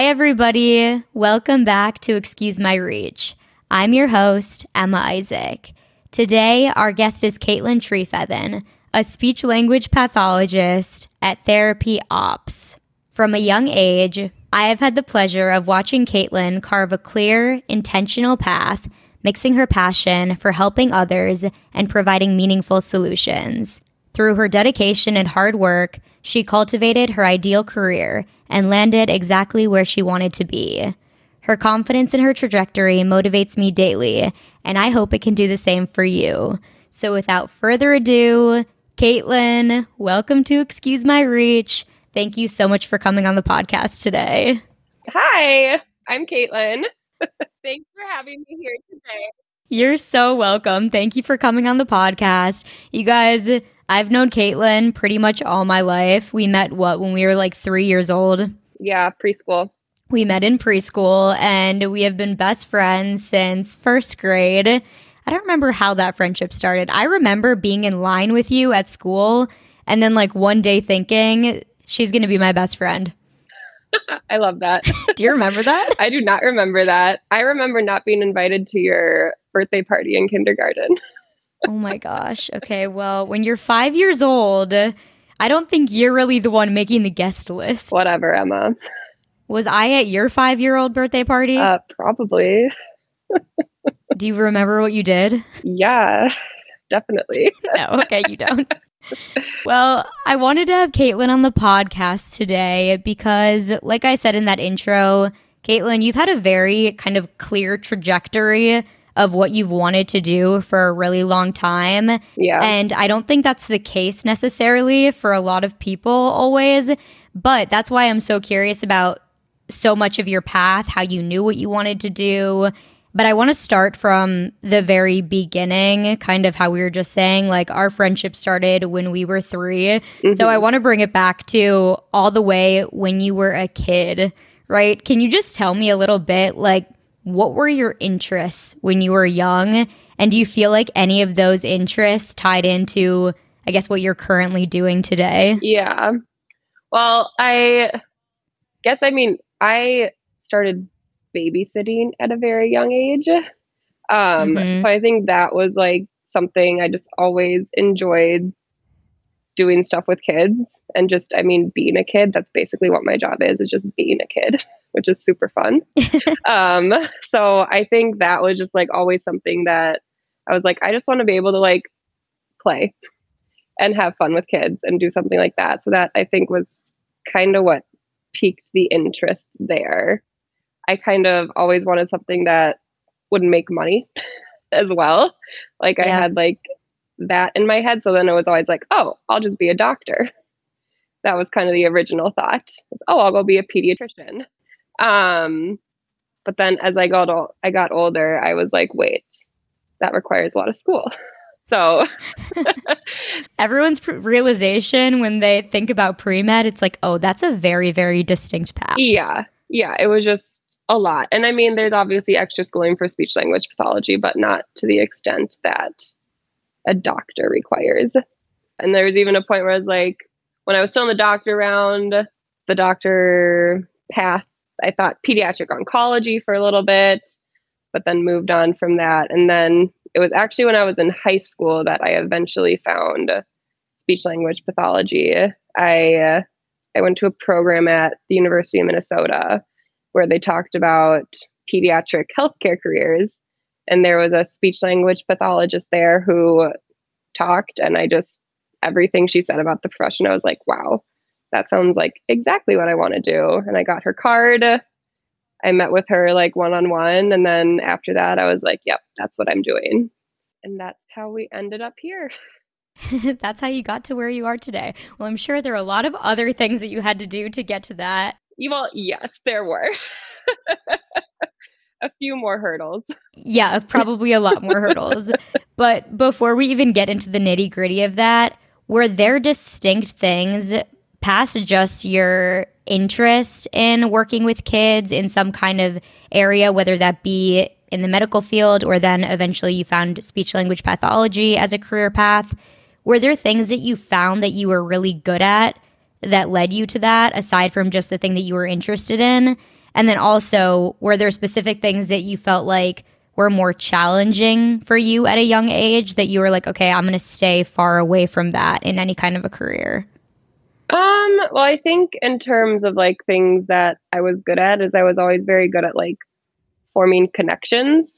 Hi, everybody. Welcome back to Excuse My Reach. I'm your host, Emma Isaac. Today, our guest is Kaitlin Trefethen, a speech language pathologist at Therapy OPS. From a young age, I have had the pleasure of watching Kaitlin carve a clear, intentional path, mixing her passion for helping others and providing meaningful solutions. Through her dedication and hard work, she cultivated her ideal career and landed exactly where she wanted to be. Her confidence in her trajectory motivates me daily, and I hope it can do the same for you. So, without further ado, Kaitlin, welcome to Excuse My Reach. Thank you so much for coming on the podcast today. Hi, I'm Kaitlin. Thanks for having me here today. You're so welcome. Thank you for coming on the podcast. You guys, I've known Kaitlin pretty much all my life. We met what when we were like three years old? Yeah, preschool. We met in preschool and we have been best friends since first grade. I don't remember how that friendship started. I remember being in line with you at school and then like one day thinking, she's going to be my best friend. I love that. do you remember that? I do not remember that. I remember not being invited to your birthday party in kindergarten oh my gosh. Okay. Well, when you're five years old, I don't think you're really the one making the guest list. Whatever, Emma. Was I at your five year old birthday party? Uh, probably. Do you remember what you did? Yeah, definitely. no, okay, you don't. well, I wanted to have Kaitlin on the podcast today because, like I said in that intro, Kaitlin, you've had a very kind of clear trajectory of what you've wanted to do for a really long time. Yeah. And I don't think that's the case necessarily for a lot of people always. But that's why I'm so curious about so much of your path, how you knew what you wanted to do. But I want to start from the very beginning, kind of how we were just saying, like our friendship started when we were 3 mm-hmm. So I want to bring it back to all the way when you were a kid, right? Can you just tell me a little bit, like, what were your interests when you were young? And do you feel like any of those interests tied into, I guess, what you're currently doing today? Yeah. Well, I guess, I mean, I started babysitting at a very young age. Um, mm-hmm. So I think that was like something I just always enjoyed doing stuff with kids and just i mean being a kid that's basically what my job is is just being a kid which is super fun um so i think that was just like always something that i was like i just want to be able to like play and have fun with kids and do something like that so that i think was kind of what piqued the interest there i kind of always wanted something that would make money as well like yeah. i had like that in my head. So then it was always like, oh, I'll just be a doctor. That was kind of the original thought. Oh, I'll go be a pediatrician. Um, but then as I got old, I got older, I was like, wait, that requires a lot of school. So everyone's pr- realization when they think about pre med, it's like, oh, that's a very, very distinct path. Yeah. Yeah. It was just a lot. And I mean, there's obviously extra schooling for speech language pathology, but not to the extent that a doctor requires. And there was even a point where I was like, when I was still in the doctor round, the doctor path, I thought pediatric oncology for a little bit, but then moved on from that. And then it was actually when I was in high school that I eventually found speech language pathology. I uh, I went to a program at the University of Minnesota where they talked about pediatric healthcare careers and there was a speech language pathologist there who talked and i just everything she said about the profession i was like wow that sounds like exactly what i want to do. And i got her card. I met with her like one-on-one and then after that i was like yep that's what i'm doing. And that's how we ended up here. That's how you got to where you are today. Well i'm sure there are a lot of other things that you had to do to get to that. Well yes there were. A few more hurdles. Yeah, probably a lot more hurdles. But before we even get into the nitty gritty of that, were there distinct things past just your interest in working with kids in some kind of area, whether that be in the medical field or then eventually you found speech language pathology as a career path? Were there things that you found that you were really good at that led you to that aside from just the thing that you were interested in? And then also, were there specific things that you felt like were more challenging for you at a young age that you were like, okay, I'm going to stay far away from that in any kind of a career? Um, well, I think in terms of like things that I was good at is I was always very good at like forming connections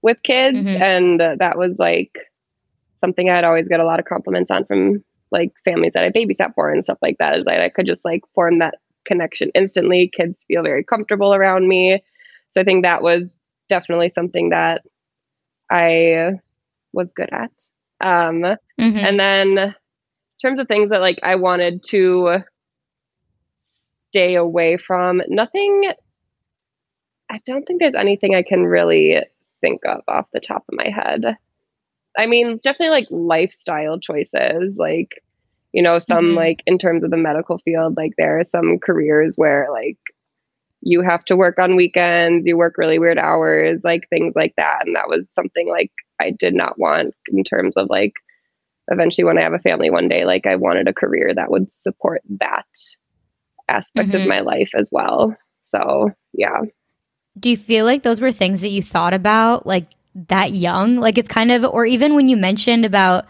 with kids mm-hmm. and uh, that was like something I'd always get a lot of compliments on from like families that I babysat for and stuff like that is that I could just like form that connection instantly. Kids feel very comfortable around me. So I think that was definitely something that I was good at. Um, mm-hmm. And then terms of things that like I wanted to stay away from, nothing. I don't think there's anything I can really think of off the top of my head. I mean, definitely like lifestyle choices, like you know, some mm-hmm. like in terms of the medical field, like there are some careers where like you have to work on weekends, you work really weird hours, like things like that. And that was something like I did not want in terms of like eventually when I have a family one day, like I wanted a career that would support that aspect mm-hmm. of my life as well. So, yeah. Do you feel like those were things that you thought about like that young? Like it's kind of, or even when you mentioned about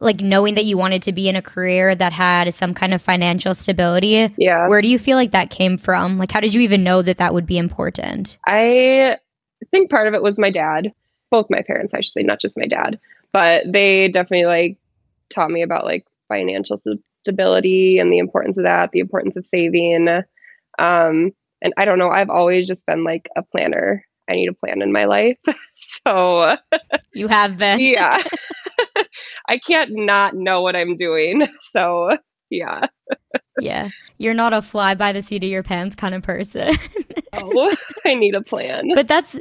like knowing that you wanted to be in a career that had some kind of financial stability. Yeah. Where do you feel like that came from? Like, how did you even know that that would be important? I think part of it was my dad, both my parents, I should say, not just my dad, but they definitely like taught me about like financial stability and the importance of that, the importance of saving. Um, and I don't know, I've always just been like a planner. I need a plan in my life. so you have been. yeah. I can't not know what I'm doing. So, yeah. yeah. You're not a fly by the seat of your pants kind of person. oh, I need a plan. But that's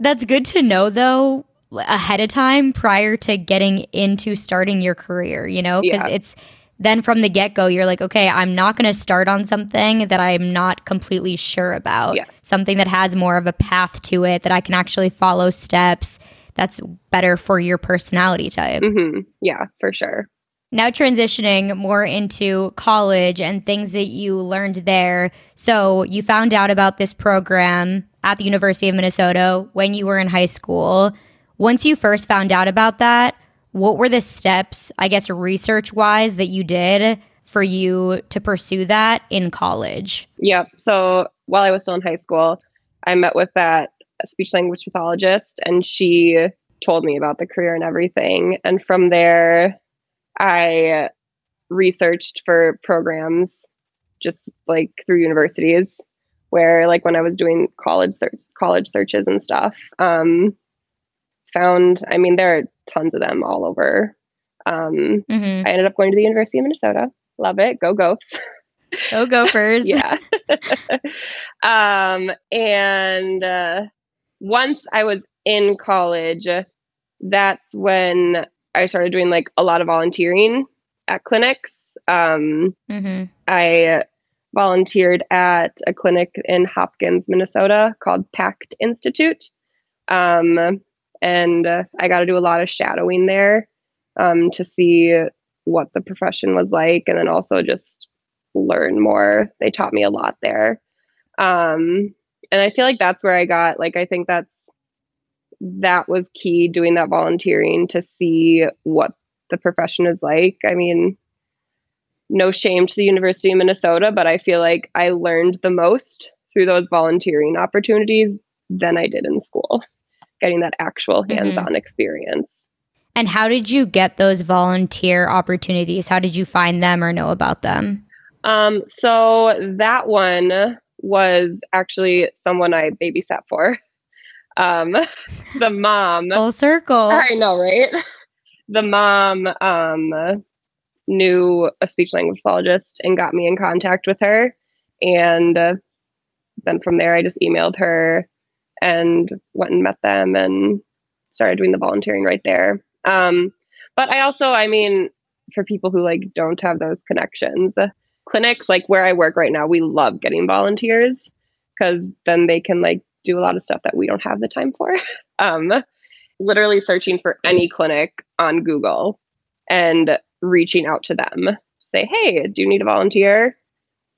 that's good to know though ahead of time prior to getting into starting your career, you know? Because yeah. it's then from the get go, you're like, okay, I'm not going to start on something that I'm not completely sure about. Yes. Something that has more of a path to it, that I can actually follow steps that's better for your personality type. Mm-hmm. Yeah, for sure. Now, transitioning more into college and things that you learned there. So, you found out about this program at the University of Minnesota when you were in high school. Once you first found out about that, what were the steps, I guess, research wise, that you did for you to pursue that in college? Yep. So, while I was still in high school, I met with that speech language pathologist and she told me about the career and everything. And from there, I researched for programs just like through universities where like when I was doing college search college searches and stuff um found I mean there are tons of them all over um mm-hmm. I ended up going to the University of Minnesota love it go Gophers. go gophers yeah um and uh once I was in college, that's when I started doing like a lot of volunteering at clinics. Um, mm-hmm. I volunteered at a clinic in Hopkins, Minnesota called PACT Institute. Um, and uh, I got to do a lot of shadowing there um, to see what the profession was like and then also just learn more. They taught me a lot there. Um, and I feel like that's where I got like I think that's that was key doing that volunteering to see what the profession is like. I mean, no shame to the University of Minnesota, but I feel like I learned the most through those volunteering opportunities than I did in school, getting that actual hands on mm-hmm. experience. And how did you get those volunteer opportunities? How did you find them or know about them? Um, so that one was actually someone I babysat for. Um, the mom. Full circle. I know, right? The mom um, knew a speech language pathologist and got me in contact with her. And uh, then from there, I just emailed her and went and met them and started doing the volunteering right there. Um, but I also, I mean, for people who like don't have those connections, clinics like where I work right now, we love getting volunteers because then they can like do a lot of stuff that we don't have the time for. um, literally searching for any clinic on Google and reaching out to them. say, "Hey, do you need a volunteer?"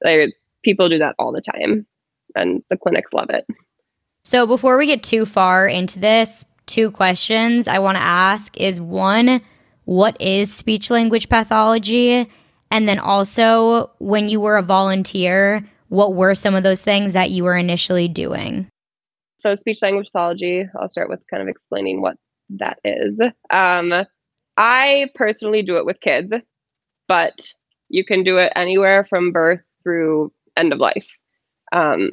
Like, people do that all the time, and the clinics love it. So before we get too far into this, two questions I want to ask is one, what is speech language pathology? And then also, when you were a volunteer, what were some of those things that you were initially doing? So, speech language pathology, I'll start with kind of explaining what that is. Um, I personally do it with kids, but you can do it anywhere from birth through end of life. Um,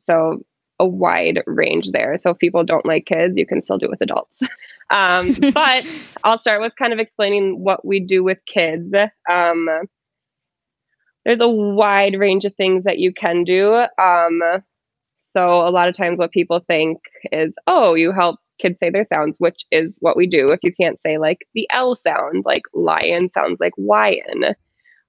so, a wide range there. So, if people don't like kids, you can still do it with adults. um, but I'll start with kind of explaining what we do with kids. Um, there's a wide range of things that you can do. Um, so a lot of times, what people think is, oh, you help kids say their sounds, which is what we do. If you can't say like the L sound, like lion sounds like lion,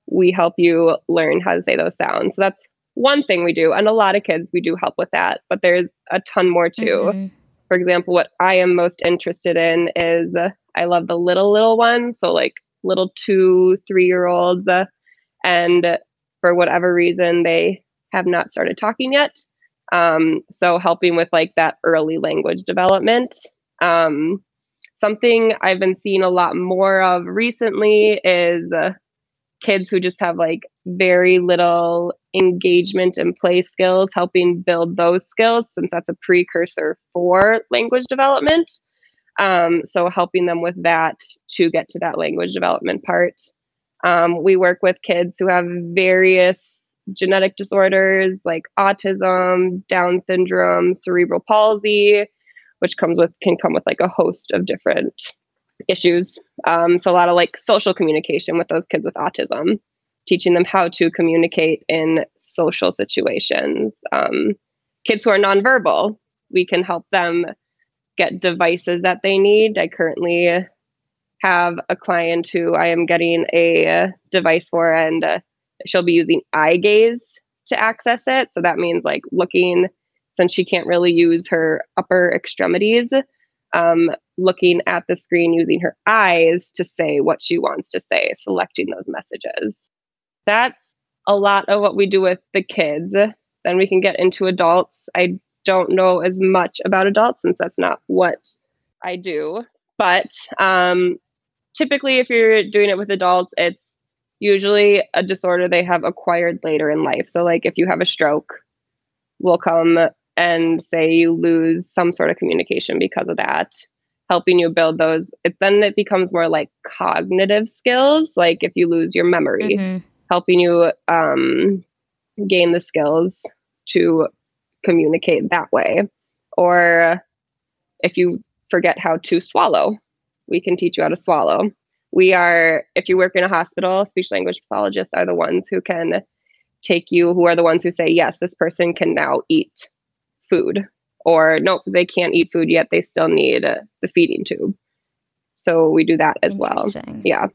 we help you learn how to say those sounds. So that's one thing we do. And a lot of kids, we do help with that, but there's a ton more too. Mm-hmm. For example, what I am most interested in is uh, I love the little, little ones. So like little two, three year olds. Uh, and for whatever reason, they have not started talking yet. Um, so helping with like that early language development. Um, something I've been seeing a lot more of recently is uh, kids who just have like very little engagement and play skills, helping build those skills since that's a precursor for language development. Um, so helping them with that to get to that language development part. Um, we work with kids who have various genetic disorders like autism, Down syndrome, cerebral palsy, which comes with can come with like a host of different issues. Um, so a lot of like social communication with those kids with autism, teaching them how to communicate in social situations. Um, kids who are nonverbal, we can help them get devices that they need. I currently have a client who I am getting a device for, and uh, she'll be using eye gaze to access it. So that means like looking, since she can't really use her upper extremities, um, looking at the screen using her eyes to say what she wants to say, selecting those messages. That's a lot of what we do with the kids. Then we can get into adults. I don't know as much about adults since that's not what I do. But um, typically, if you're doing it with adults, it's usually a disorder they have acquired later in life. So, like if you have a stroke, we'll come and say you lose some sort of communication because of that, helping you build those. It, then it becomes more like cognitive skills, like if you lose your memory, mm-hmm. Helping you um, gain the skills to communicate that way. Or if you forget how to swallow, we can teach you how to swallow. We are if you work in a hospital speech language pathologists are the ones who can take you who are the ones who say yes this person can now eat food. Or nope they can't eat food yet. They still need uh, the feeding tube. So we do that as well. Yeah.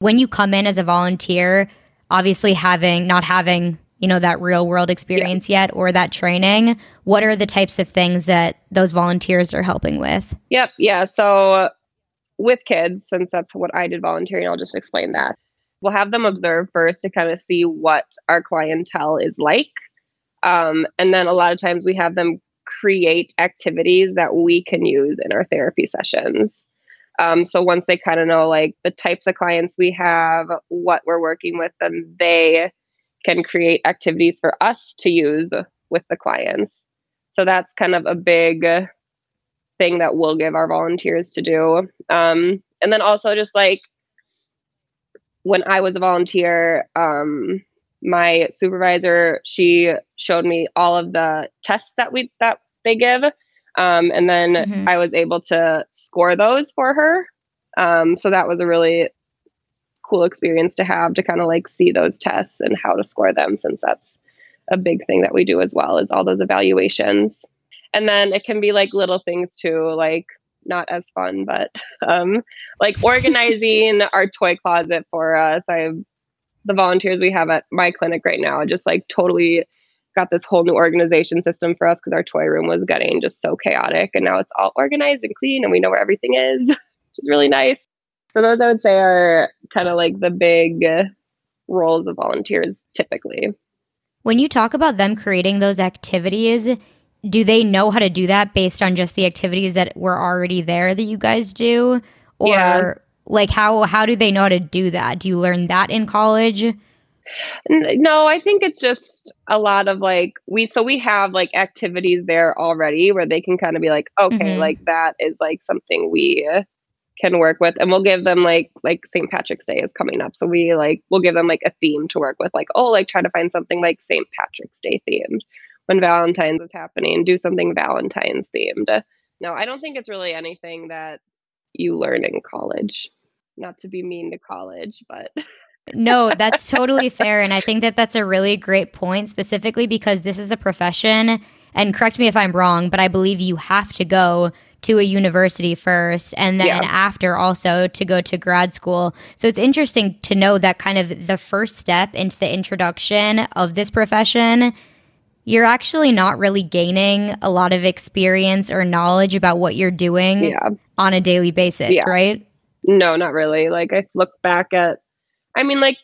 When you come in as a volunteer obviously having not having you know that real world experience yeah. yet or that training what are the types of things that those volunteers are helping with yep yeah so with kids, since that's what I did volunteering, I'll just explain that. We'll have them observe first to kind of see what our clientele is like. Um, and then a lot of times we have them create activities that we can use in our therapy sessions. Um, so once they kind of know like the types of clients we have, what we're working with, then they can create activities for us to use with the clients. So that's kind of a big thing that we'll give our volunteers to do. Um, and then also just like when I was a volunteer, um, my supervisor she showed me all of the tests that we that they give, um, and then mm-hmm. I was able to score those for her. Um, so that was a really cool experience to have to kind of like see those tests and how to score them, since that's a big thing that we do as well is all those evaluations and then it can be like little things too like not as fun but um like organizing our toy closet for us i have the volunteers we have at my clinic right now just like totally got this whole new organization system for us because our toy room was getting just so chaotic and now it's all organized and clean and we know where everything is which is really nice so those i would say are kind of like the big roles of volunteers typically. When you talk about them creating those activities, do they know how to do that based on just the activities that were already there that you guys do? Or yeah. like how how do they know how to do that? Do you learn that in college? No, I think it's just a lot of like we so we have like activities there already where they can kind of be like, okay, mm-hmm. like that is like something we can work with and we'll give them like like St. Patrick's Day is coming up. So we like we'll give them like a theme to work with, like, oh, like try to find something like St. Patrick's Day themed when Valentine's is happening, do something Valentine's themed. No, I don't think it's really anything that you learn in college. Not to be mean to college, but no, that's totally fair. And I think that that's a really great point, specifically because this is a profession. And correct me if I'm wrong, but I believe you have to go to a university first and then yeah. after also to go to grad school. So it's interesting to know that kind of the first step into the introduction of this profession, you're actually not really gaining a lot of experience or knowledge about what you're doing yeah. on a daily basis, yeah. right? No, not really. Like I look back at I mean like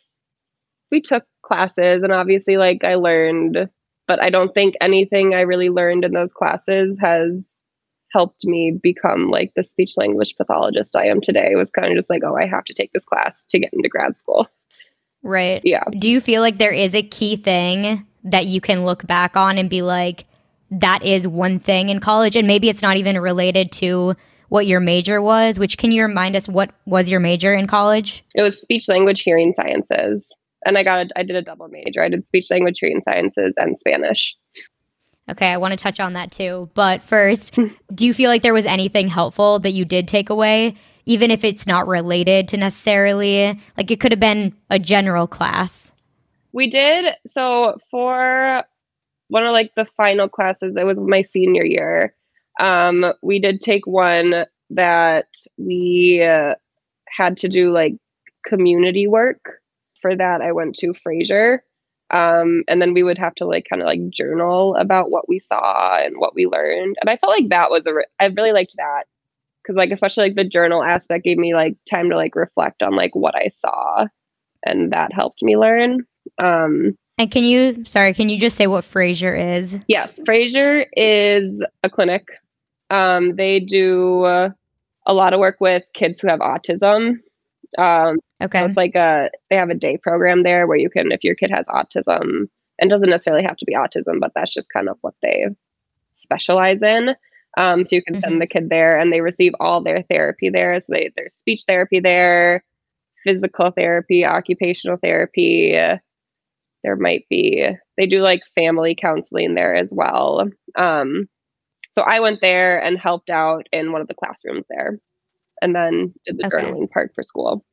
we took classes and obviously like I learned but I don't think anything I really learned in those classes has helped me become like the speech language pathologist I am today It was kind of just like, oh, I have to take this class to get into grad school. Right. Yeah. Do you feel like there is a key thing that you can look back on and be like, that is one thing in college? And maybe it's not even related to what your major was, which can you remind us what was your major in college? It was speech language hearing sciences. And I got a, I did a double major. I did speech language hearing sciences and Spanish. Okay, I want to touch on that too. But first, do you feel like there was anything helpful that you did take away, even if it's not related to necessarily, like it could have been a general class? We did. So for one of like the final classes, it was my senior year. Um, we did take one that we uh, had to do like community work. For that, I went to Fraser um, and then we would have to like kind of like journal about what we saw and what we learned. And i felt like that was a re- I really liked that. Because like especially like the journal aspect gave me like time to like reflect on like what i saw. And that helped me learn. Um and can you sorry can you just say what fraser is? Yes. Fraser is a clinic um they do uh, a lot of work with kids who have autism um, okay. So it's like a they have a day program there where you can, if your kid has autism, and doesn't necessarily have to be autism, but that's just kind of what they specialize in. Um, so you can mm-hmm. send the kid there, and they receive all their therapy there. So they there's speech therapy there, physical therapy, occupational therapy. There might be they do like family counseling there as well. Um, so I went there and helped out in one of the classrooms there and then did the okay. journaling part for school.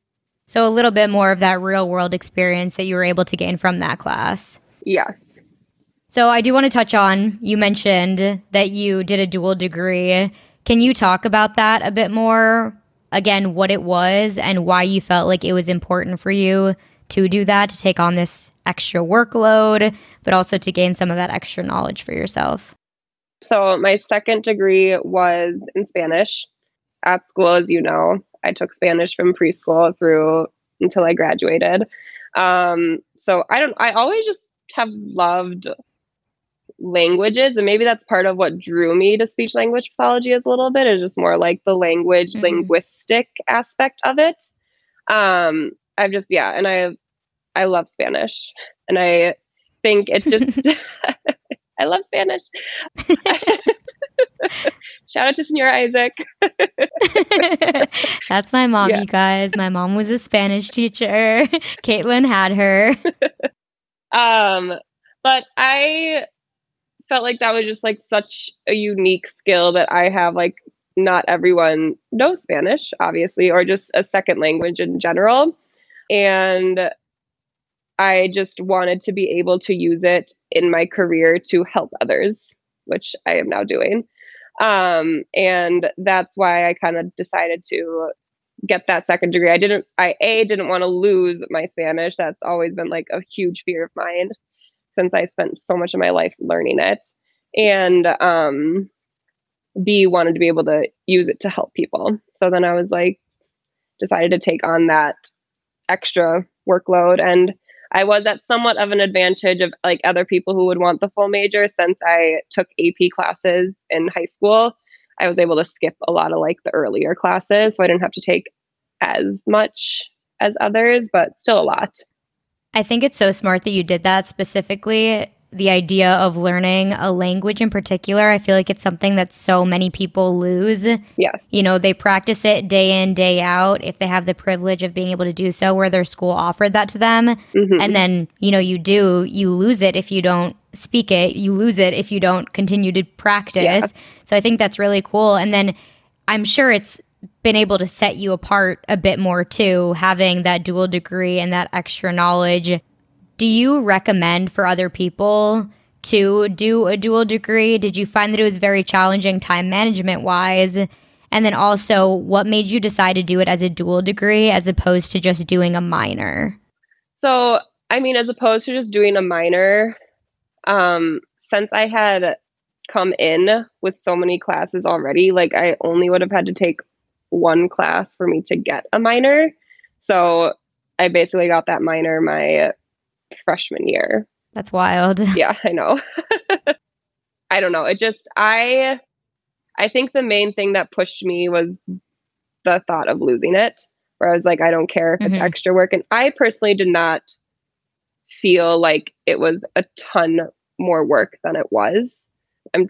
So a little bit more of that real world experience that you were able to gain from that class. Yes. So I do want to touch on you mentioned that you did a dual degree. Can you talk about that a bit more? Again, what it was and why you felt like it was important for you to do that, to take on this extra workload, but also to gain some of that extra knowledge for yourself. So, my second degree was in Spanish at school, as you know. I took Spanish from preschool through until I graduated. Um, so I don't, I always just have loved languages and maybe that's part of what drew me to speech language pathology is a little bit is just more like the language mm-hmm. linguistic aspect of it um i've just yeah and i i love spanish and i think it just i love spanish Shout out to Senor Isaac. That's my mom, yeah. you guys. My mom was a Spanish teacher. Kaitlin had her. um, but I felt like that was just like such a unique skill that I have. Like, not everyone knows Spanish, obviously, or just a second language in general. And I just wanted to be able to use it in my career to help others, which I am now doing. Um, and that's why I kind of decided to get that second degree. I didn't, I A, didn't want to lose my Spanish. That's always been like a huge fear of mine since I spent so much of my life learning it. And um, B, wanted to be able to use it to help people. So then I was like, decided to take on that extra workload. And I was at somewhat of an advantage of like other people who would want the full major since I took AP classes in high school. I was able to skip a lot of like the earlier classes, so I didn't have to take as much as others, but still a lot. I think it's so smart that you did that specifically the idea of learning a language in particular. I feel like it's something that so many people lose. Yeah. You know, they practice it day in, day out if they have the privilege of being able to do so where their school offered that to them. Mm-hmm. And then, you know, you do, you lose it if you don't speak it, you lose it if you don't continue to practice. Yeah. So I think that's really cool. And then I'm sure it's been able to set you apart a bit more too, having that dual degree and that extra knowledge do you recommend for other people to do a dual degree? Did you find that it was very challenging time management wise? And then also, what made you decide to do it as a dual degree as opposed to just doing a minor? So, I mean, as opposed to just doing a minor, um, since I had come in with so many classes already, like I only would have had to take one class for me to get a minor. So I basically got that minor my freshman year. That's wild. Yeah, I know. I don't know. It just I I think the main thing that pushed me was the thought of losing it. Where I was like, I don't care if mm-hmm. it's extra work. And I personally did not feel like it was a ton more work than it was. I'm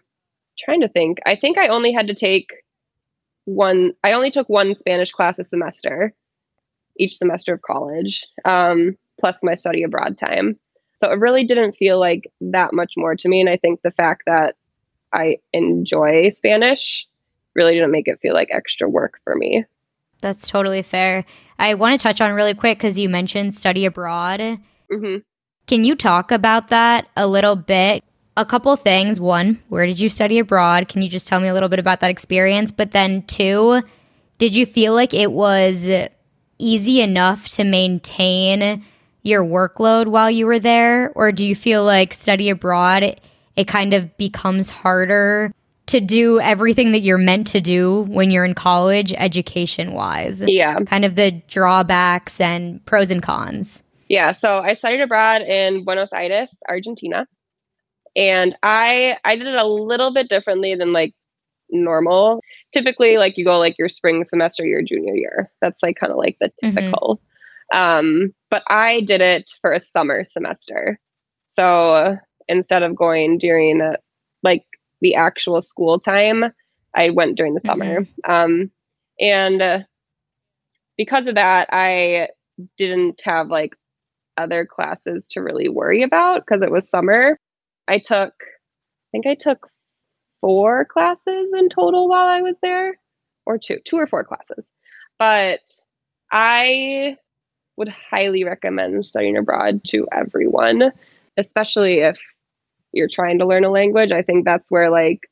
trying to think. I think I only had to take one I only took one Spanish class a semester, each semester of college. Um, plus my study abroad time. So it really didn't feel like that much more to me. And I think the fact that I enjoy Spanish really didn't make it feel like extra work for me. That's totally fair. I want to touch on really quick because you mentioned study abroad. Mm-hmm. Can you talk about that a little bit? A couple things. One, where did you study abroad? Can you just tell me a little bit about that experience? But then, two, did you feel like it was easy enough to maintain your workload while you were there? Or do you feel like study abroad, it, it kind of becomes harder to do everything that you're meant to do when you're in college, education wise? Yeah. Kind of the drawbacks and pros and cons. Yeah. So I studied abroad in Buenos Aires, Argentina. And I I did it a little bit differently than like normal. Typically, like you go like your spring semester, your junior year. That's like kind of like the mm-hmm. typical. Mm-hmm. Um, but I did it for a summer semester. So instead of going during uh, like the actual school time, I went during the summer. Mm-hmm. Um, and uh, because of that, I didn't have like other classes to really worry about because it was summer. I took, I think I took four classes in total while I was there, or two, two or four classes. But I would highly recommend studying abroad to everyone, especially if you're trying to learn a language. I think that's where like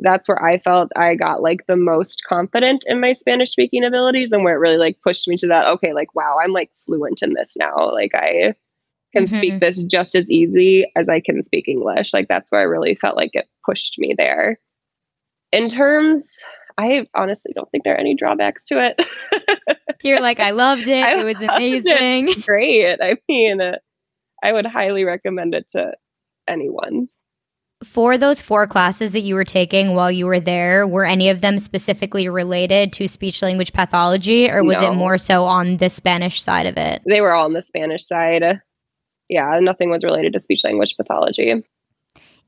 that's where I felt I got like the most confident in my Spanish speaking abilities and where it really like pushed me to that okay like wow I'm like fluent in this now like I can mm-hmm. speak this just as easy as I can speak English like that's where I really felt like it pushed me there. In terms I honestly don't think there are any drawbacks to it. You're like, I loved it. I it was amazing. It. Great. I mean, uh, I would highly recommend it to anyone. For those four classes that you were taking while you were there, were any of them specifically related to speech language pathology, or was no. it more so on the Spanish side of it? They were all on the Spanish side. Yeah, nothing was related to speech language pathology.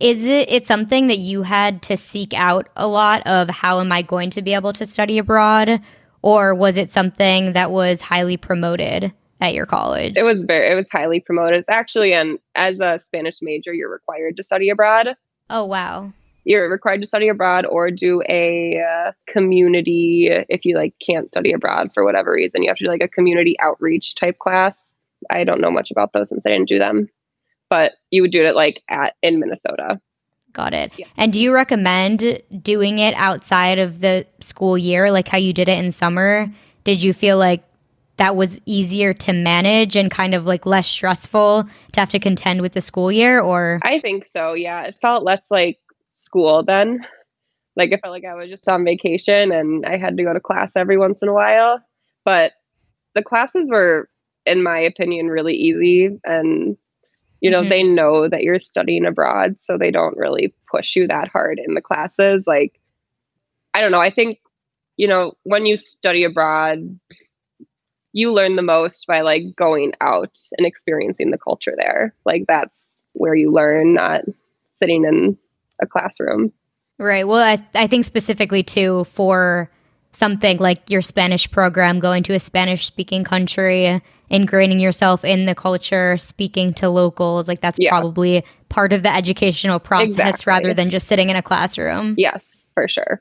Is it it's something that you had to seek out a lot of how am I going to be able to study abroad? Or was it something that was highly promoted at your college? It was very it was highly promoted. It's actually and as a Spanish major, you're required to study abroad. Oh wow. You're required to study abroad or do a uh, community if you like can't study abroad for whatever reason. You have to do like a community outreach type class. I don't know much about those since I didn't do them. But you would do it like at in Minnesota. Got it. Yeah. And do you recommend doing it outside of the school year, like how you did it in summer? Did you feel like that was easier to manage and kind of like less stressful to have to contend with the school year or I think so. Yeah, it felt less like school then. Like it felt like I was just on vacation and I had to go to class every once in a while, but the classes were in my opinion, really easy. And, you know, mm-hmm. they know that you're studying abroad, so they don't really push you that hard in the classes. Like, I don't know. I think, you know, when you study abroad, you learn the most by like going out and experiencing the culture there. Like, that's where you learn, not sitting in a classroom. Right. Well, I, I think specifically too for something like your Spanish program, going to a Spanish speaking country, ingraining yourself in the culture, speaking to locals, like that's yeah. probably part of the educational process exactly. rather than just sitting in a classroom. Yes, for sure.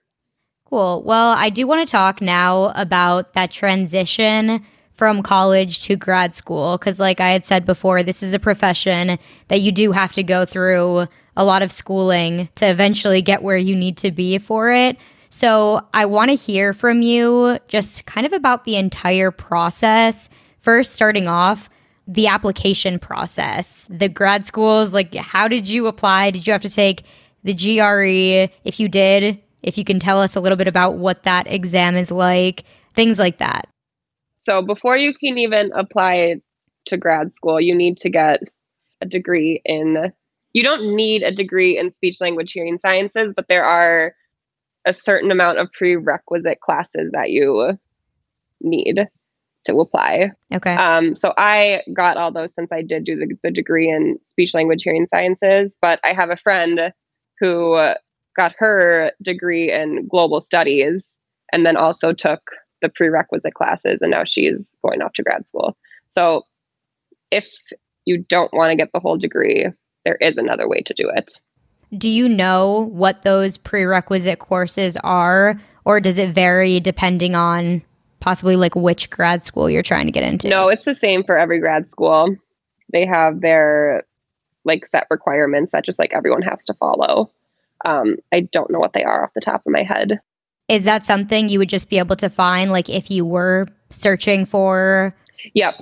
Cool. Well, I do want to talk now about that transition from college to grad school because, like I had said before, this is a profession that you do have to go through a lot of schooling to eventually get where you need to be for it. So I want to hear from you just kind of about the entire process. First, starting off, the application process, the grad schools, like how did you apply? Did you have to take the GRE? If you did, if you can tell us a little bit about what that exam is like, things like that. So before you can even apply to grad school, you need to get a degree in you don't need a degree in speech language hearing sciences, but there are a certain amount of prerequisite classes that you need to apply. Okay. Um, so I got all those since I did do the, the degree in speech language hearing sciences, but I have a friend who got her degree in global studies and then also took the prerequisite classes and now she's going off to grad school. So if you don't want to get the whole degree, there is another way to do it. Do you know what those prerequisite courses are, or does it vary depending on possibly like which grad school you're trying to get into? No, it's the same for every grad school. They have their like set requirements that just like everyone has to follow. Um, I don't know what they are off the top of my head. Is that something you would just be able to find, like if you were searching for? Yep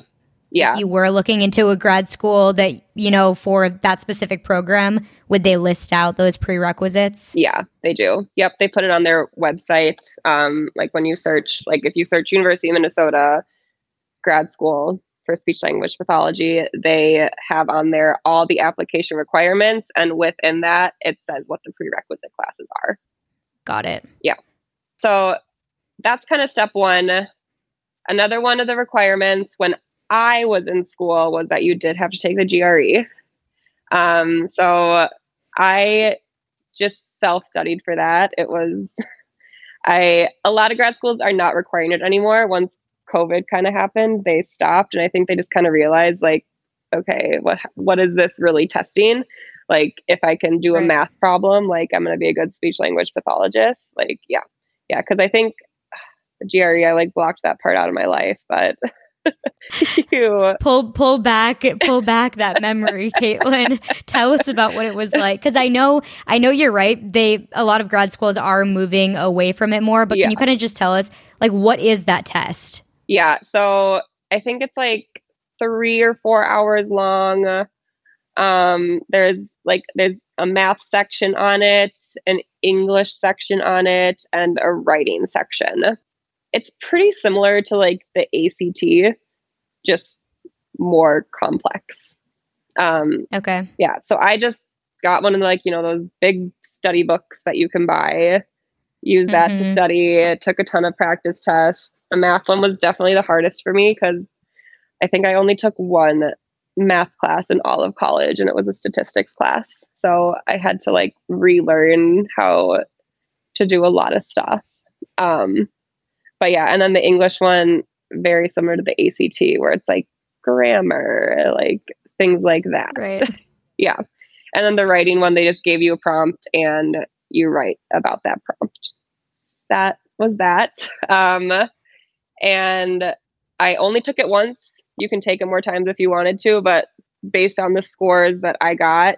yeah. You were looking into a grad school that you know for that specific program would they list out those prerequisites? Yeah they do. Yep they put it on their website. Um, like when you search like if you search university of minnesota grad school for speech language pathology they have on there all the application requirements and within that it says what the prerequisite classes are. Got it. Yeah. So that's kind of step one. Another one of the requirements when I was in school was that you did have to take the GRE. Um, so I just self studied for that. It was, I, a lot of grad schools are not requiring it anymore. Once COVID kind of happened, they stopped. And I think they just kind of realized, like, okay, what, what is this really testing? Like, if I can do right. a math problem, like, I'm going to be a good speech language pathologist. Like, yeah. Yeah. Cause I think the GRE, I like blocked that part out of my life, but pull pull back pull back that memory, Kaitlin. Tell us about what it was like because I know I know you're right. They a lot of grad schools are moving away from it more, but yeah. can you kind of just tell us like what is that test? Yeah, so I think it's like three or four hours long. Um, there's like there's a math section on it, an English section on it, and a writing section it's pretty similar to like the ACT, just more complex. Um, okay. Yeah. So I just got one of the, like, you know, those big study books that you can buy, use that mm-hmm. to study. It took a ton of practice tests. The math one was definitely the hardest for me because I think I only took one math class in all of college and it was a statistics class. So I had to like relearn how to do a lot of stuff. Um, but yeah, and then the English one, very similar to the ACT, where it's like grammar, like things like that. Right. yeah. And then the writing one, they just gave you a prompt and you write about that prompt. That was that. Um, and I only took it once. You can take it more times if you wanted to, but based on the scores that I got,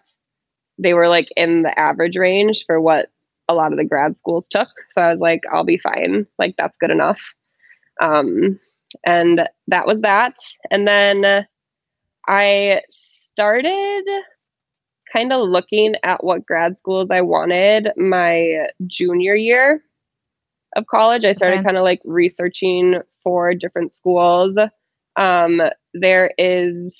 they were like in the average range for what a lot of the grad schools took. So I was like, I'll be fine. Like, that's good enough. Um, and that was that. And then I started kind of looking at what grad schools I wanted my junior year of college. I started okay. kind of like researching for different schools. um, there is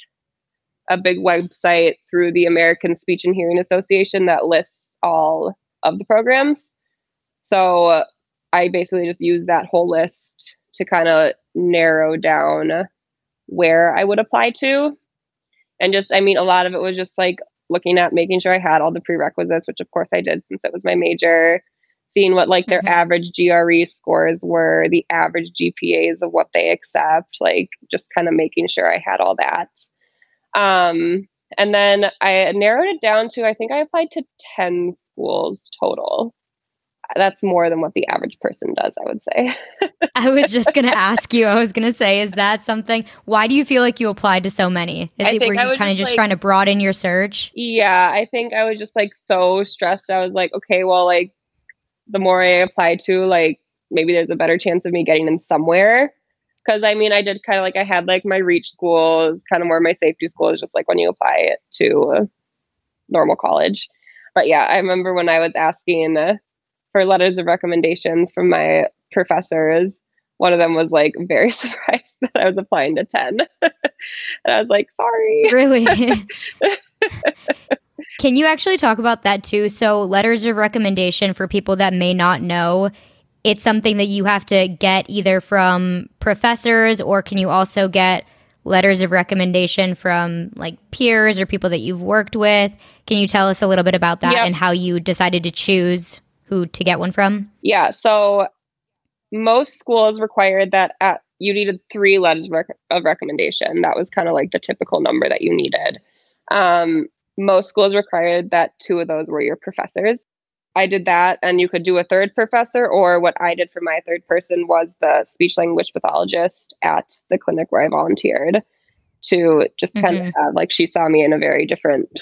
a big website through the American Speech and Hearing Association that lists all of the programs. So I basically just used that whole list to kind of narrow down where I would apply to. And just, I mean, a lot of it was just like looking at making sure I had all the prerequisites, which of course I did since it was my major, seeing what like their mm-hmm. average GRE scores were, the average GPAs of what they accept, like just kind of making sure I had all that. Um, and then I narrowed it down to I think I applied to 10 schools total that's more than what the average person does, I would say. I was just going to ask you, I was going to say, is that something? Why do you feel like you applied to so many? Is I it, were you kind of just like, trying to broaden your search? Yeah, I think I was just like so stressed. I was like, okay, well, like the more I apply to, like maybe there's a better chance of me getting in somewhere. Cause I mean, I did kind of like, I had like my reach school is kind of more my safety school is just like when you apply it to a normal college. But yeah, I remember when I was asking, uh, for letters of recommendations from my professors. One of them was like very surprised that I was applying to 10. and I was like, sorry. Really? Can you actually talk about that too? So, letters of recommendation for people that may not know, it's something that you have to get either from professors or can you also get letters of recommendation from like peers or people that you've worked with? Can you tell us a little bit about that yep. and how you decided to choose who to get one from? Yeah. So most schools required that at you needed three letters of, rec- of recommendation. That was kind of like the typical number that you needed. Um, most schools required that two of those were your professors. I did that, and you could do a third professor, or what I did for my third person was the speech language pathologist at the clinic where I volunteered to just kind mm-hmm. of have, like she saw me in a very different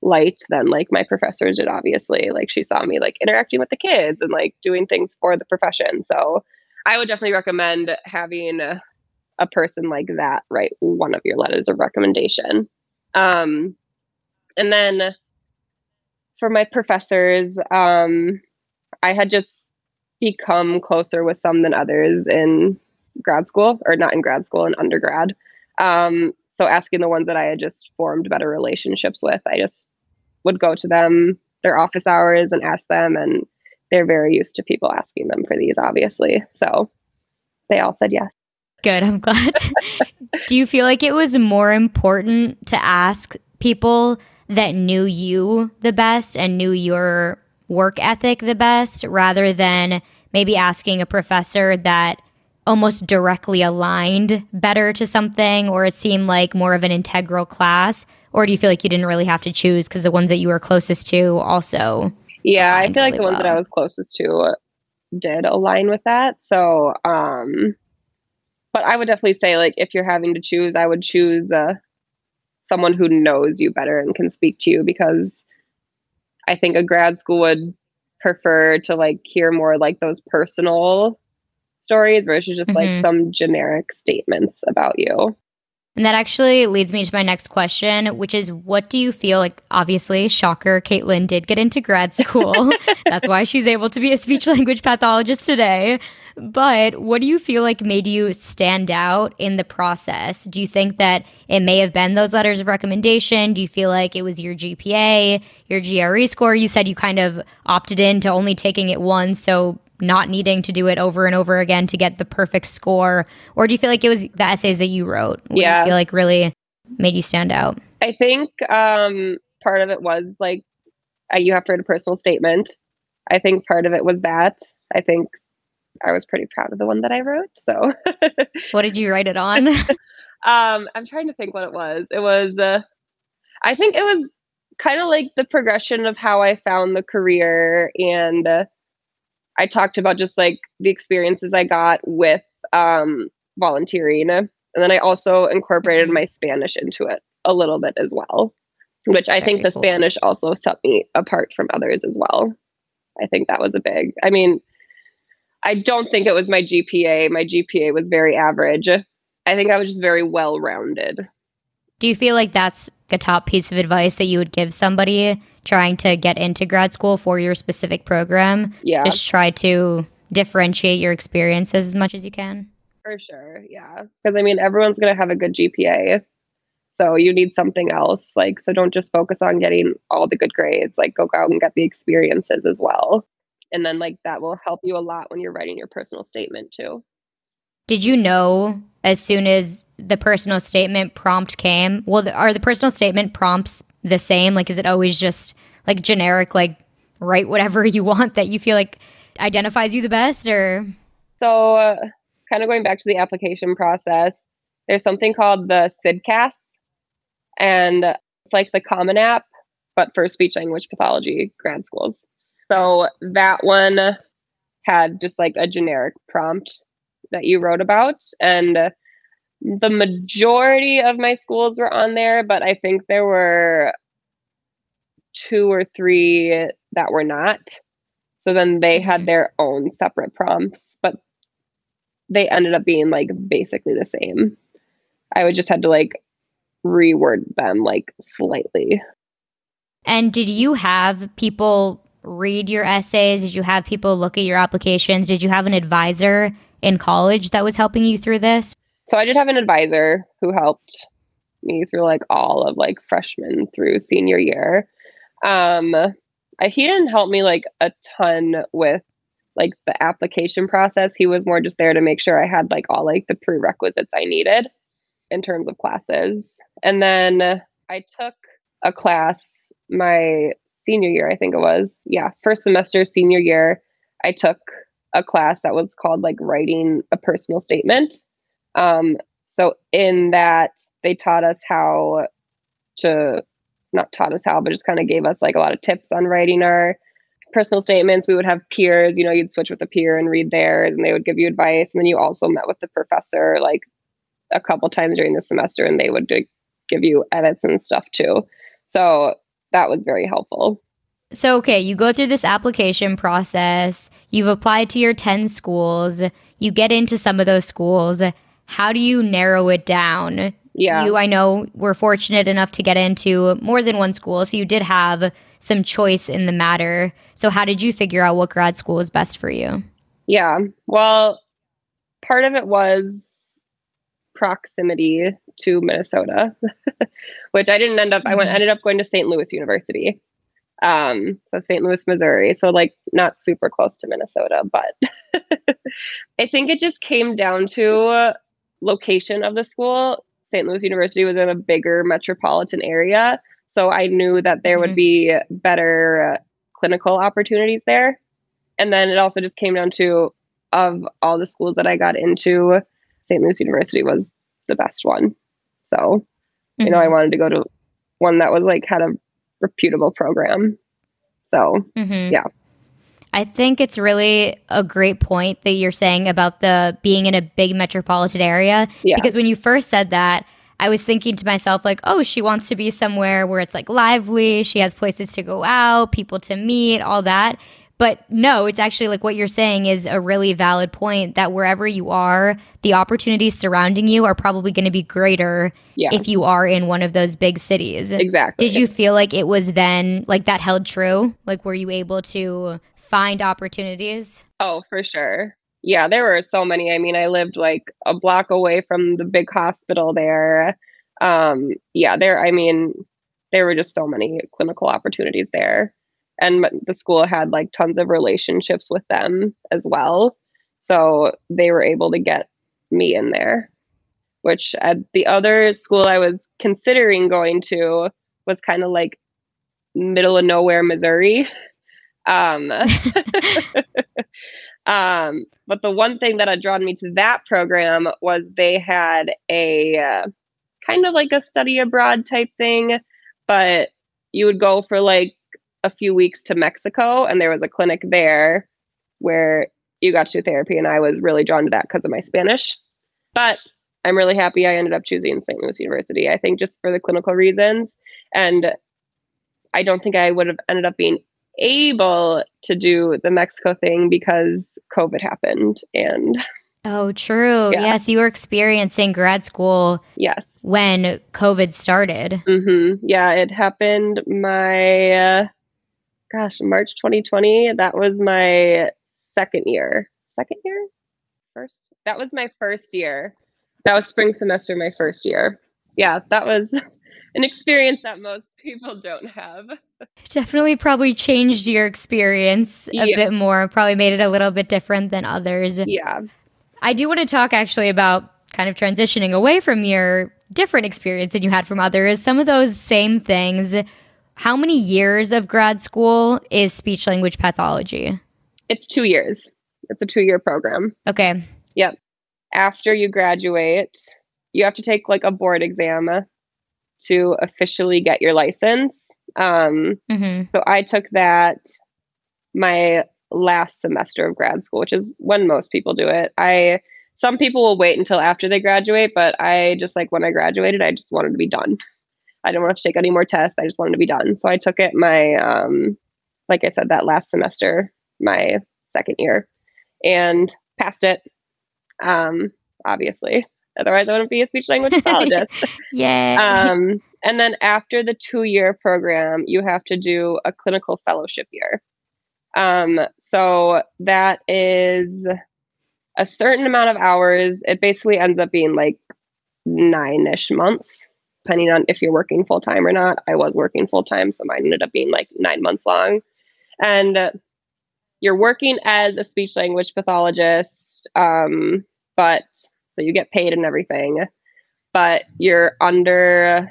light than like my professors did obviously. Like she saw me like interacting with the kids and like doing things for the profession. So i would definitely recommend having a, a person like that write one of your letters of recommendation. Um and then for my professors um i had just become closer with some than others in grad school or not in grad school in undergrad. Um so asking the ones that I had just formed better relationships with, I just would go to them their office hours and ask them and they're very used to people asking them for these obviously. So they all said yes. Good i'm glad. Do you feel like it was more important to ask people that knew you the best and knew your work ethic the best rather than maybe asking a professor that almost directly aligned better to something or it seemed like more of an integral class or do you feel like you didn't really have to choose because the ones that you were closest to also? Yeah, I feel like the ones that I was closest to did align with that. So, um, but I would definitely say like if you're having to choose, I would choose uh, someone who knows you better and can speak to you because I think a grad school would prefer to like hear more like those personal stories versus just mm-hmm. like some generic statements about you. And that actually leads me to my next question, which is what do you feel like? Obviously, shocker, Kaitlin did get into grad school. That's why she's able to be a speech language pathologist today. But what do you feel like made you stand out in the process? Do you think that it may have been those letters of recommendation? Do you feel like it was your GPA, your GRE score? You said you kind of opted in to only taking it once. So not needing to do it over and over again to get the perfect score? Or do you feel like it was the essays that you wrote? Yeah. You feel like really made you stand out? I think um, part of it was like uh, you have to write a personal statement. I think part of it was that. I think I was pretty proud of the one that I wrote. So, what did you write it on? um, I'm trying to think what it was. It was, uh, I think it was kind of like the progression of how I found the career and uh, I talked about just like the experiences I got with um, volunteering. And then I also incorporated mm-hmm. my Spanish into it a little bit as well, which I Very think the cool. Spanish also set me apart from others as well. I think that was a big, I mean, I don't think it was my GPA. My GPA was very average. I think I was just very well rounded. Do you feel like that's a top piece of advice that you would give somebody trying to get into grad school for your specific program. Yeah. Just try to differentiate your experiences as much as you can. For sure. Yeah. Because I mean, everyone's going to have a good GPA. So you need something else. Like, so don't just focus on getting all the good grades. Like, go out and get the experiences as well. And then, like, that will help you a lot when you're writing your personal statement too. Did you know as soon as the personal statement prompt came? Well, are the personal statement prompts the same? Like, is it always just like generic, like, write whatever you want that you feel like identifies you the best or? So, uh, kind of going back to the application process, there's something called the CSDCAS, and it's like the Common App, but for speech language pathology grad schools. So that one had just like a generic prompt that you wrote about, and the majority of my schools were on there, but I think there were two or three that were not. So then they had their own separate prompts, but they ended up being like basically the same. I would just had to like reword them like slightly. And did you have people read your essays? Did you have people look at your applications? Did you have an advisor in college that was helping you through this? So I did have an advisor who helped me through like all of like freshman through senior year. Um I, he didn't help me like a ton with like the application process. He was more just there to make sure I had like all like the prerequisites I needed in terms of classes. And then I took a class my senior year, I think it was. Yeah, first semester, senior year, I took a class that was called like writing a personal statement. Um, so in that, they taught us how to, not taught us how, but just kind of gave us like a lot of tips on writing our personal statements. We would have peers, you know, you'd switch with a peer and read theirs, and they would give you advice. And then you also met with the professor like a couple times during the semester, and they would give you edits and stuff too. So that was very helpful. So, okay, you go through this application process, you've applied to your 10 schools, you get into some of those schools. How do you narrow it down? Yeah. You, I know, were fortunate enough to get into more than one school, so you did have some choice in the matter. So, how did you figure out what grad school was best for you? Yeah. Well, part of it was proximity to Minnesota, which I didn't end up. I went mm-hmm. ended up going to St. Louis University, um, so St. Louis, Missouri. So like not super close to Minnesota, but I think it just came down to location of the school. St. Louis University was in a bigger metropolitan area, so I knew that there mm-hmm. would be better clinical opportunities there. And then it also just came down to of all the schools that I got into, St. Louis University was the best one. So, mm-hmm. you know, I mm-hmm. wanted to go to one that was like had a reputable program. So, mm-hmm. yeah. I think it's really a great point that you're saying about the being in a big metropolitan area. Yeah. Because when you first said that, I was thinking to myself, like, oh, she wants to be somewhere where it's like lively, she has places to go out, people to meet, all that. But no, it's actually like what you're saying is a really valid point that wherever you are, the opportunities surrounding you are probably going to be greater yeah. if you are in one of those big cities. Exactly. Did you feel like it was then like that held true? Like, were you able to find opportunities? Oh, for sure. Yeah, there were so many. I mean, I lived like a block away from the big hospital there. Um, yeah, there, I mean, there were just so many clinical opportunities there and the school had like tons of relationships with them as well so they were able to get me in there which at the other school i was considering going to was kind of like middle of nowhere missouri um, um, but the one thing that had drawn me to that program was they had a uh, kind of like a study abroad type thing but you would go for like a few weeks to Mexico, and there was a clinic there where you got to do therapy, and I was really drawn to that because of my Spanish. But I'm really happy I ended up choosing St. Louis University. I think just for the clinical reasons, and I don't think I would have ended up being able to do the Mexico thing because COVID happened and. Oh, true. Yeah. Yes, you were experiencing grad school. Yes. When COVID started. Mm-hmm. Yeah, it happened my uh, gosh, March 2020. That was my second year. Second year? first? That was my first year. That was spring semester, my first year. Yeah, that was an experience that most people don't have. Definitely probably changed your experience a yeah. bit more, probably made it a little bit different than others. Yeah. I do want to talk actually about kind of transitioning away from your different experience than you had from others. Some of those same things. How many years of grad school is speech language pathology? It's two years. It's a two year program. Okay. Yep. After you graduate, you have to take like a board exam to officially get your license. Um, mm-hmm. So I took that my last semester of grad school, which is when most people do it. I some people will wait until after they graduate, but I just like when I graduated, I just wanted to be done. I didn't want to take any more tests. I just wanted to be done. So I took it my um like I said that last semester, my second year and passed it. Um obviously. Otherwise, I wouldn't be a speech language pathologist. yeah. Um, and then after the two year program, you have to do a clinical fellowship year. Um, so that is a certain amount of hours. It basically ends up being like nine ish months, depending on if you're working full time or not. I was working full time, so mine ended up being like nine months long. And uh, you're working as a speech language pathologist, um, but so you get paid and everything, but you're under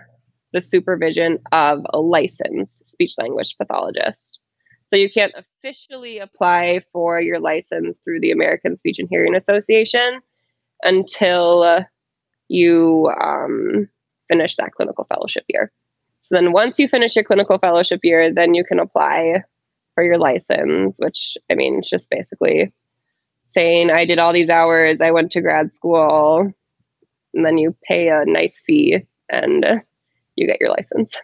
the supervision of a licensed speech language pathologist. So you can't officially apply for your license through the American Speech and Hearing Association until you um, finish that clinical fellowship year. So then once you finish your clinical fellowship year, then you can apply for your license, which I mean, it's just basically saying I did all these hours, I went to grad school, and then you pay a nice fee and you get your license.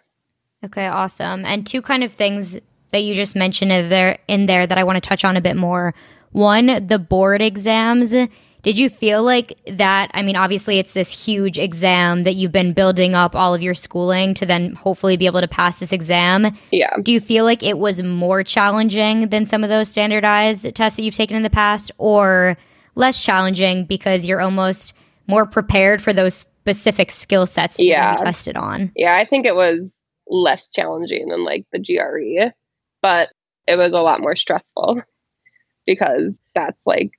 Okay, awesome. And two kind of things that you just mentioned in there in there that I want to touch on a bit more. One, the board exams did you feel like that? I mean, obviously, it's this huge exam that you've been building up all of your schooling to then hopefully be able to pass this exam. Yeah. Do you feel like it was more challenging than some of those standardized tests that you've taken in the past, or less challenging because you're almost more prepared for those specific skill sets that yeah. you tested on? Yeah, I think it was less challenging than like the GRE, but it was a lot more stressful because that's like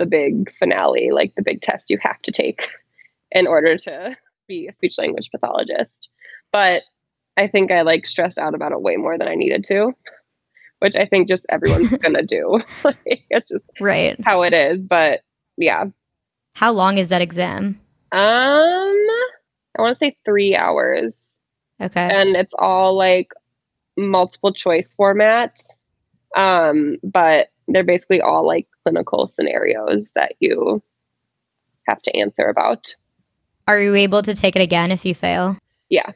the big finale, like the big test you have to take in order to be a speech language pathologist. But I think I like stressed out about it way more than I needed to, which I think just everyone's gonna do. it's just right how it is. But yeah. How long is that exam? Um, I want to say three hours. Okay. And it's all like multiple choice format. Um, but they're basically all like clinical scenarios that you have to answer about. Are you able to take it again if you fail? Yeah.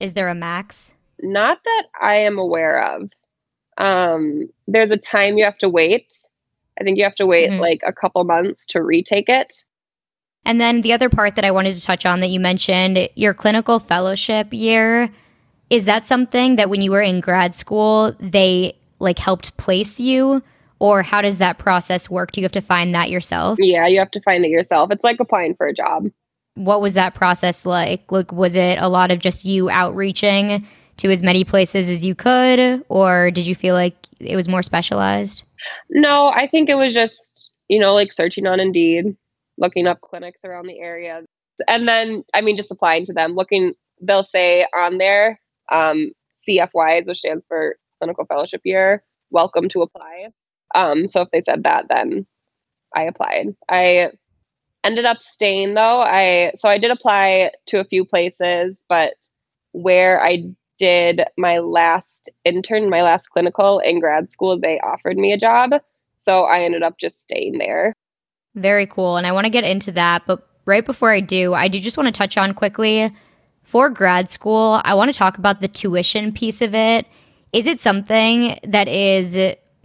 Is there a max? Not that I am aware of. Um, there's a time you have to wait. I think you have to wait mm-hmm. like a couple months to retake it. And then the other part that I wanted to touch on that you mentioned, your clinical fellowship year, is that something that when you were in grad school, they like helped place you? Or how does that process work? Do you have to find that yourself? Yeah, you have to find it yourself. It's like applying for a job. What was that process like? Like was it a lot of just you outreaching to as many places as you could or did you feel like it was more specialized? No, I think it was just, you know, like searching on Indeed, looking up clinics around the area. And then I mean just applying to them, looking they'll say on there um CFYs, which stands for clinical fellowship year, welcome to apply. Um, so if they said that, then I applied. I ended up staying though. I so I did apply to a few places, but where I did my last intern, my last clinical in grad school, they offered me a job. So I ended up just staying there. Very cool. And I want to get into that, but right before I do, I do just want to touch on quickly for grad school, I want to talk about the tuition piece of it. Is it something that is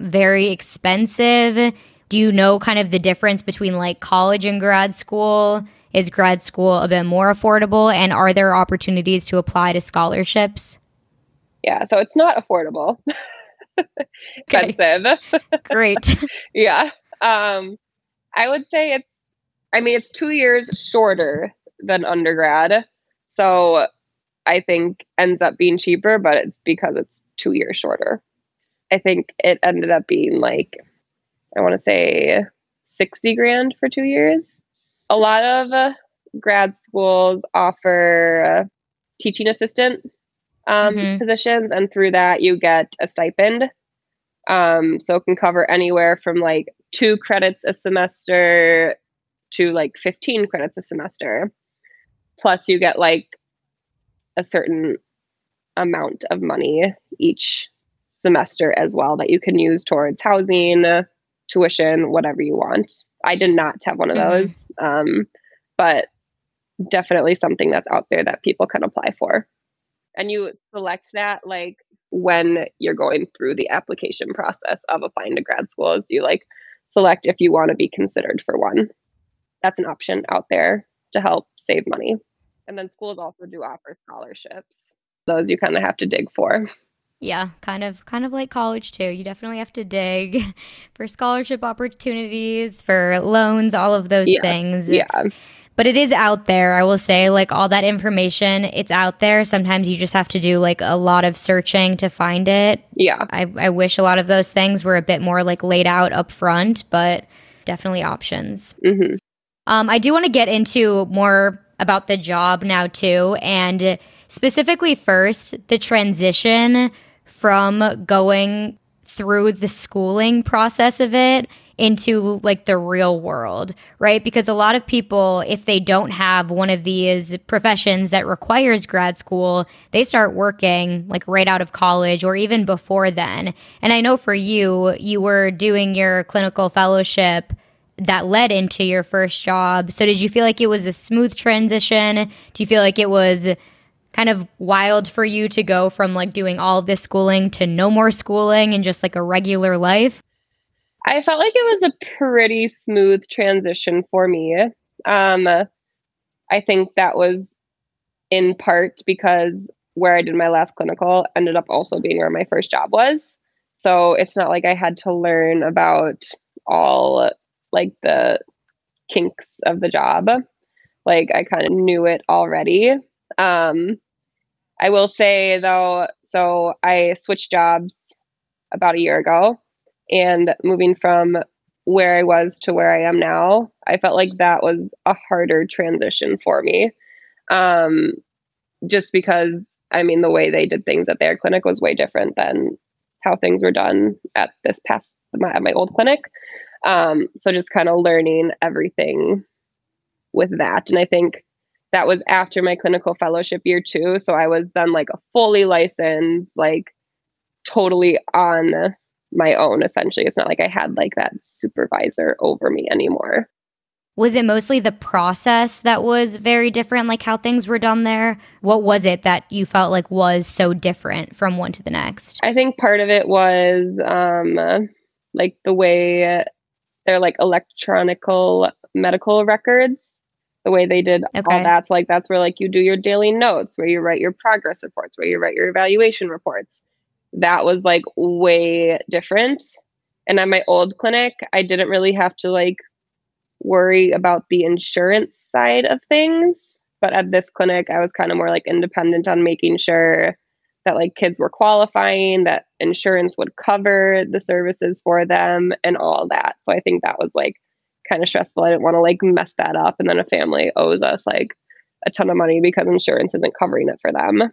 very expensive? Do you know kind of the difference between like college and grad school? Is grad school a bit more affordable? And are there opportunities to apply to scholarships? Yeah, so it's not affordable. Expensive. Great. yeah. Um, I would say it's I mean, it's two years shorter than undergrad. So I think ends up being cheaper, but it's because it's two years shorter. I think it ended up being like, I want to say 60 grand for two years. A lot of uh, grad schools offer uh, teaching assistant um, mm-hmm. positions, and through that, you get a stipend. Um, so it can cover anywhere from like two credits a semester to like 15 credits a semester. Plus, you get like a certain amount of money each semester as well that you can use towards housing, tuition, whatever you want. I did not have one of mm-hmm. those, um, but definitely something that's out there that people can apply for. And you select that like when you're going through the application process of applying to grad schools. You like select if you want to be considered for one. That's an option out there to help save money. And then schools also do offer scholarships. Those you kind of have to dig for. Yeah, kind of kind of like college too. You definitely have to dig for scholarship opportunities, for loans, all of those yeah. things. Yeah. But it is out there, I will say, like all that information, it's out there. Sometimes you just have to do like a lot of searching to find it. Yeah. I, I wish a lot of those things were a bit more like laid out up front, but definitely options. Mm-hmm. Um, I do want to get into more about the job now, too. And specifically, first, the transition from going through the schooling process of it into like the real world, right? Because a lot of people, if they don't have one of these professions that requires grad school, they start working like right out of college or even before then. And I know for you, you were doing your clinical fellowship that led into your first job. So did you feel like it was a smooth transition? Do you feel like it was kind of wild for you to go from like doing all of this schooling to no more schooling and just like a regular life? I felt like it was a pretty smooth transition for me. Um, I think that was in part because where I did my last clinical ended up also being where my first job was. So it's not like I had to learn about all like the kinks of the job. Like I kind of knew it already. Um, I will say though, so I switched jobs about a year ago and moving from where I was to where I am now, I felt like that was a harder transition for me. Um, just because I mean, the way they did things at their clinic was way different than how things were done at this past my, at my old clinic. Um, so just kind of learning everything with that. And I think that was after my clinical fellowship year too. So I was then like a fully licensed, like totally on my own essentially. It's not like I had like that supervisor over me anymore. Was it mostly the process that was very different, like how things were done there? What was it that you felt like was so different from one to the next? I think part of it was um, like the way they're like electronical medical records the way they did okay. all that's like that's where like you do your daily notes where you write your progress reports where you write your evaluation reports that was like way different and at my old clinic i didn't really have to like worry about the insurance side of things but at this clinic i was kind of more like independent on making sure that like kids were qualifying, that insurance would cover the services for them and all that. So I think that was like kind of stressful. I didn't want to like mess that up. And then a family owes us like a ton of money because insurance isn't covering it for them.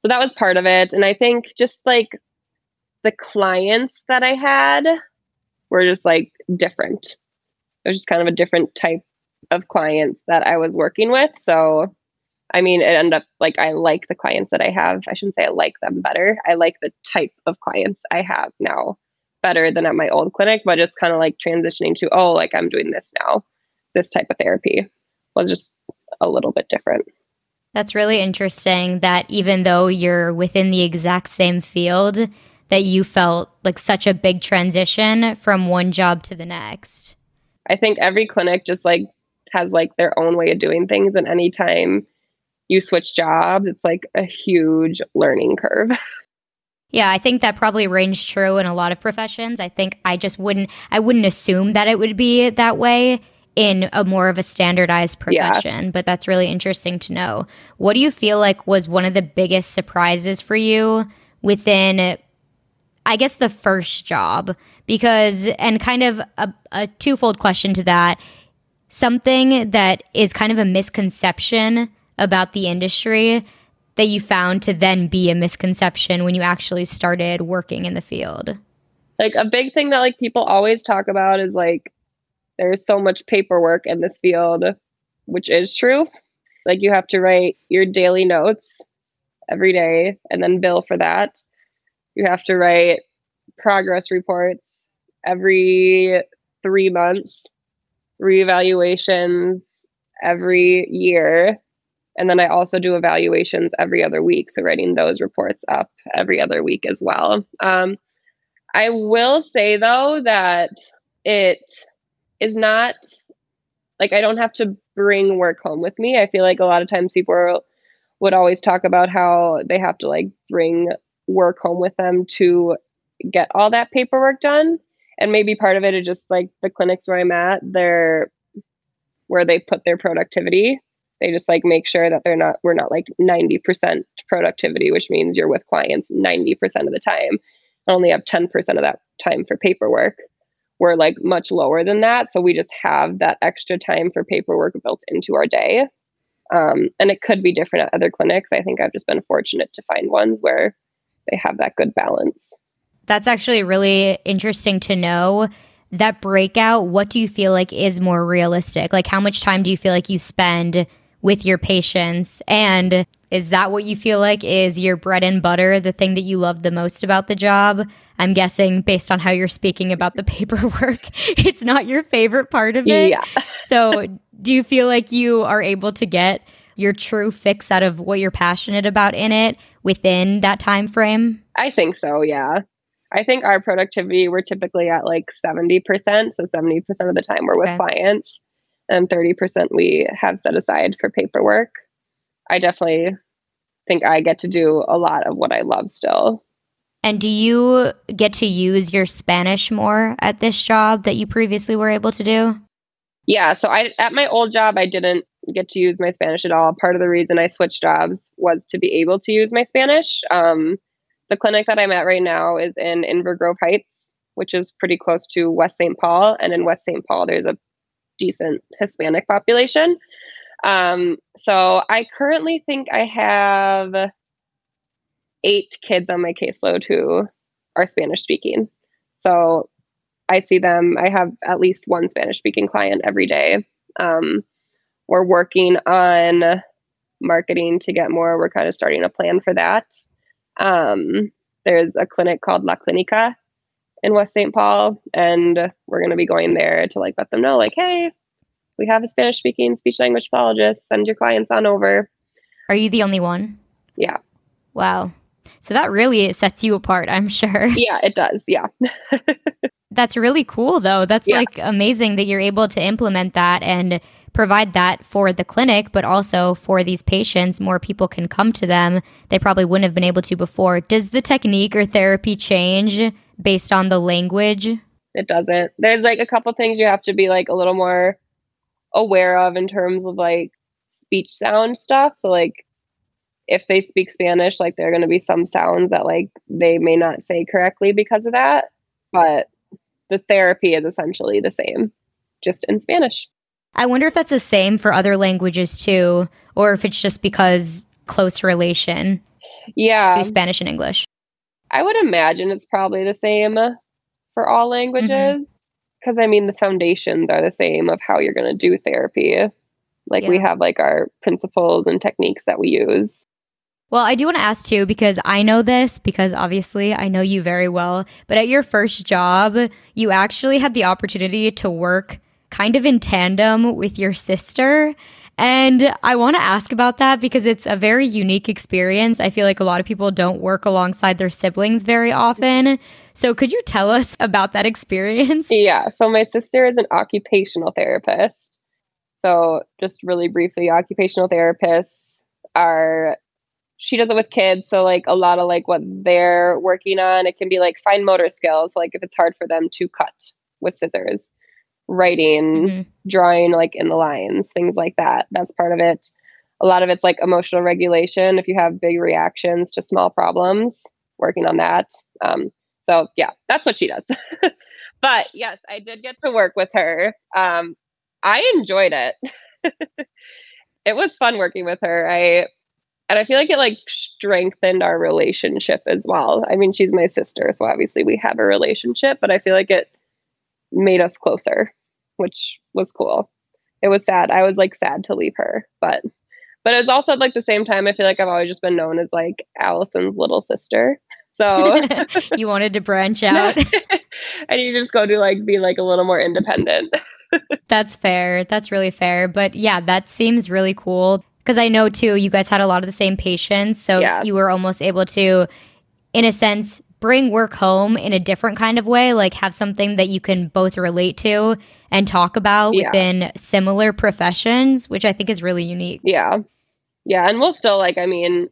So that was part of it. And I think just like the clients that I had were just like different. It was just kind of a different type of clients that I was working with. So I mean, it ended up like I like the clients that I have. I shouldn't say I like them better. I like the type of clients I have now better than at my old clinic, but just kind of like transitioning to, oh, like I'm doing this now. This type of therapy was just a little bit different. That's really interesting that even though you're within the exact same field, that you felt like such a big transition from one job to the next. I think every clinic just like has like their own way of doing things and anytime you switch jobs, it's like a huge learning curve. Yeah, I think that probably rings true in a lot of professions. I think I just wouldn't I wouldn't assume that it would be that way in a more of a standardized profession, yeah. but that's really interesting to know. What do you feel like was one of the biggest surprises for you within I guess the first job because and kind of a, a twofold question to that something that is kind of a misconception about the industry that you found to then be a misconception when you actually started working in the field? Like a big thing that like people always talk about is like there's so much paperwork in this field, which is true. Like you have to write your daily notes every day and then bill for that. You have to write progress reports every 3 months reevaluations every year. And then I also do evaluations every other week. So writing those reports up every other week as well. Um, I will say though that it is not like I don't have to bring work home with me. I feel like a lot of times people would always talk about how they have to like bring work home with them to get all that paperwork done and maybe part of it is just like the clinics where I'm at, they're where they put their productivity. They just like make sure that they're not we're not like 90% productivity, which means you're with clients 90% of the time. I only have 10% of that time for paperwork. We're like much lower than that. So we just have that extra time for paperwork built into our day. Um, and it could be different at other clinics. I think I've just been fortunate to find ones where they have that good balance. That's actually really interesting to know. That breakout, what do you feel like is more realistic? Like, how much time do you feel like you spend with your patients? And is that what you feel like is your bread and butter, the thing that you love the most about the job? I'm guessing based on how you're speaking about the paperwork, it's not your favorite part of it. Yeah. so, do you feel like you are able to get your true fix out of what you're passionate about in it within that time frame? I think so, yeah. I think our productivity, we're typically at like 70%. So 70% of the time we're with clients and 30% we have set aside for paperwork. I definitely think I get to do a lot of what I love still. And do you get to use your Spanish more at this job that you previously were able to do? Yeah, so I at my old job I didn't get to use my Spanish at all. Part of the reason I switched jobs was to be able to use my Spanish. Um, the clinic that I'm at right now is in Inver Grove Heights, which is pretty close to West St. Paul. And in West St. Paul, there's a decent Hispanic population. Um, so I currently think I have eight kids on my caseload who are Spanish speaking. So I see them, I have at least one Spanish speaking client every day. Um, we're working on marketing to get more. We're kind of starting a plan for that. Um, there's a clinic called La Clinica in West St. Paul, and we're going to be going there to like let them know, like, hey, we have a Spanish speaking speech language pathologist. Send your clients on over. Are you the only one? Yeah. Wow. So that really sets you apart, I'm sure. Yeah, it does. Yeah. That's really cool, though. That's yeah. like amazing that you're able to implement that and provide that for the clinic, but also for these patients, more people can come to them. They probably wouldn't have been able to before. Does the technique or therapy change based on the language? It doesn't. There's like a couple things you have to be like a little more aware of in terms of like speech sound stuff. So like if they speak Spanish, like there are going to be some sounds that like they may not say correctly because of that, but the therapy is essentially the same, just in Spanish. I wonder if that's the same for other languages too, or if it's just because close relation. Yeah. To Spanish and English. I would imagine it's probably the same for all languages. Because mm-hmm. I mean, the foundations are the same of how you're going to do therapy. Like yeah. we have like our principles and techniques that we use. Well, I do want to ask too, because I know this, because obviously I know you very well. But at your first job, you actually had the opportunity to work kind of in tandem with your sister. And I want to ask about that because it's a very unique experience. I feel like a lot of people don't work alongside their siblings very often. So, could you tell us about that experience? Yeah. So, my sister is an occupational therapist. So, just really briefly, occupational therapists are, she does it with kids. So, like a lot of like what they're working on, it can be like fine motor skills. So like if it's hard for them to cut with scissors, writing, mm-hmm. drawing like in the lines, things like that. That's part of it. A lot of it's like emotional regulation. If you have big reactions to small problems, working on that. Um, so yeah, that's what she does. but yes, I did get to work with her. Um, I enjoyed it. it was fun working with her. I and I feel like it like strengthened our relationship as well. I mean, she's my sister, so obviously we have a relationship, but I feel like it made us closer, which was cool. It was sad. I was like sad to leave her, but but it was also like the same time I feel like I've always just been known as like Allison's little sister. So you wanted to branch out. and you just go to like be like a little more independent. That's fair. That's really fair. But yeah, that seems really cool. Because I know too, you guys had a lot of the same patients. So yeah. you were almost able to, in a sense, bring work home in a different kind of way, like have something that you can both relate to and talk about yeah. within similar professions, which I think is really unique. Yeah. Yeah. And we'll still, like, I mean,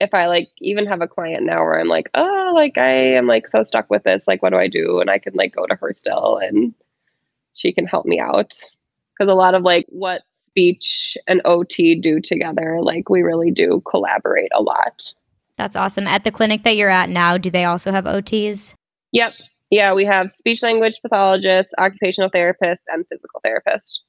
if I like even have a client now where I'm like, oh, like I am like so stuck with this, like, what do I do? And I can like go to her still and she can help me out. Because a lot of like what speech and OT do together. Like we really do collaborate a lot. That's awesome. At the clinic that you're at now, do they also have OTs? Yep. Yeah, we have speech language pathologists, occupational therapists, and physical therapists.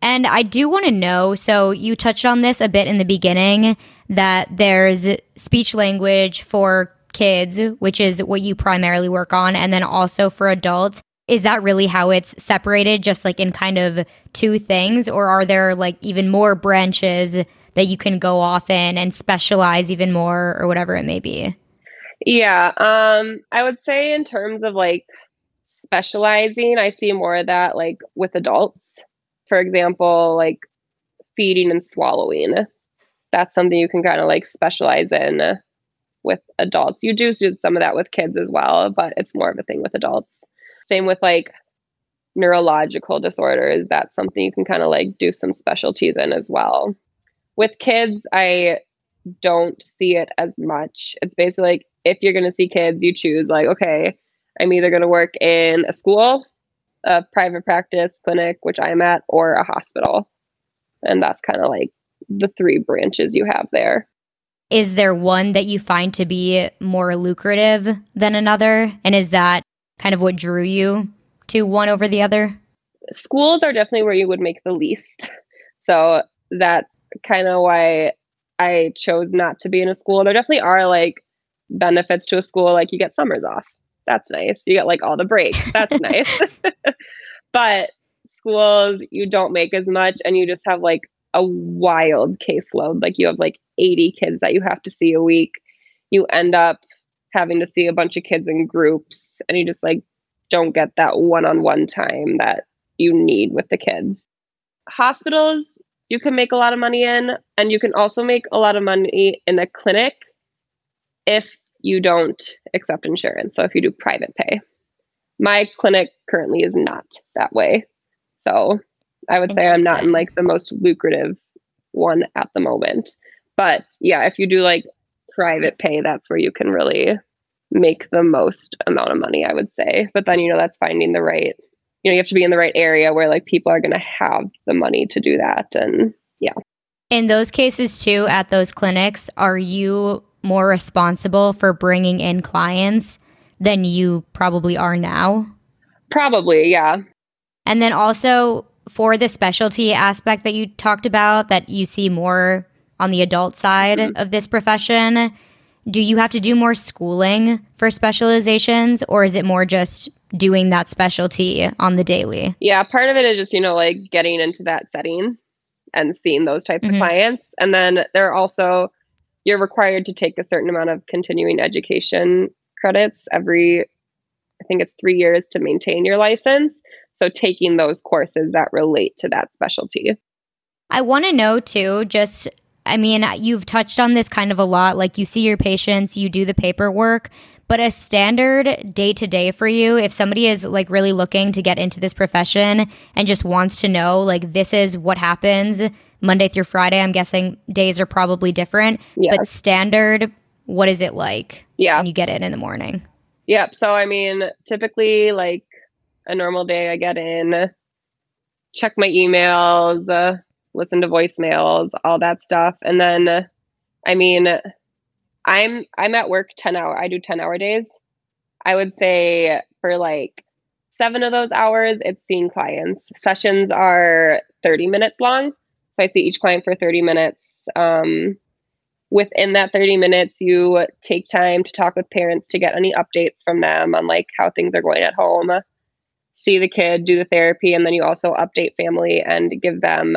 And I do want to know so you touched on this a bit in the beginning that there's speech language for kids, which is what you primarily work on, and then also for adults is that really how it's separated just like in kind of two things or are there like even more branches that you can go off in and specialize even more or whatever it may be? Yeah um i would say in terms of like specializing i see more of that like with adults. For example like feeding and swallowing. That's something you can kind of like specialize in with adults. You do do some of that with kids as well but it's more of a thing with adults. Same with like neurological disorders. That's something you can kind of like do some specialties in as well. With kids, I don't see it as much. It's basically like if you're going to see kids, you choose like, okay, I'm either going to work in a school, a private practice clinic, which I'm at, or a hospital. And that's kind of like the three branches you have there. Is there one that you find to be more lucrative than another? And is that kind of what drew you to one over the other? Schools are definitely where you would make the least. So that's kind of why I chose not to be in a school. There definitely are like benefits to a school, like you get summers off. That's nice. You get like all the breaks. That's nice. but schools, you don't make as much and you just have like a wild caseload. Like you have like 80 kids that you have to see a week. You end up having to see a bunch of kids in groups and you just like don't get that one-on-one time that you need with the kids. Hospitals, you can make a lot of money in and you can also make a lot of money in a clinic if you don't accept insurance. So if you do private pay. My clinic currently is not that way. So I would say I'm not in like the most lucrative one at the moment. But yeah, if you do like private pay, that's where you can really make the most amount of money, I would say. But then, you know, that's finding the right, you know, you have to be in the right area where like people are going to have the money to do that. And yeah. In those cases, too, at those clinics, are you more responsible for bringing in clients than you probably are now? Probably, yeah. And then also for the specialty aspect that you talked about, that you see more on the adult side mm-hmm. of this profession, do you have to do more schooling for specializations or is it more just doing that specialty on the daily? Yeah, part of it is just, you know, like getting into that setting and seeing those types mm-hmm. of clients. And then there are also, you're required to take a certain amount of continuing education credits every, I think it's three years to maintain your license. So taking those courses that relate to that specialty. I want to know too, just I mean, you've touched on this kind of a lot. Like you see your patients, you do the paperwork, but a standard day to day for you, if somebody is like really looking to get into this profession and just wants to know, like, this is what happens Monday through Friday, I'm guessing days are probably different, yes. but standard, what is it like? Yeah. When you get in in the morning? Yep. So, I mean, typically, like a normal day, I get in, check my emails, uh, listen to voicemails, all that stuff. And then, I mean, I'm I'm at work 10 hour. I do 10 hour days. I would say for like seven of those hours, it's seeing clients. Sessions are 30 minutes long. So I see each client for 30 minutes. Um, within that 30 minutes, you take time to talk with parents to get any updates from them on like how things are going at home, see the kid, do the therapy, and then you also update family and give them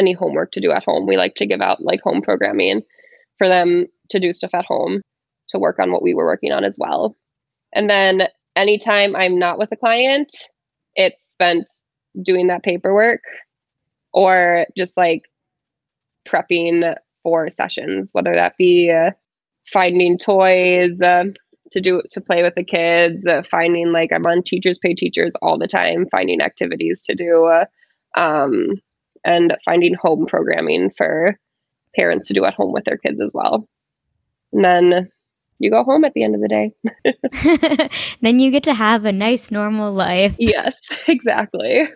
any homework to do at home. We like to give out like home programming for them to do stuff at home to work on what we were working on as well. And then anytime I'm not with a client, it's spent doing that paperwork or just like prepping for sessions, whether that be uh, finding toys uh, to do to play with the kids, uh, finding like I'm on Teachers Pay Teachers all the time, finding activities to do, uh, um, and finding home programming for parents to do at home with their kids as well. And then you go home at the end of the day. then you get to have a nice normal life. Yes, exactly.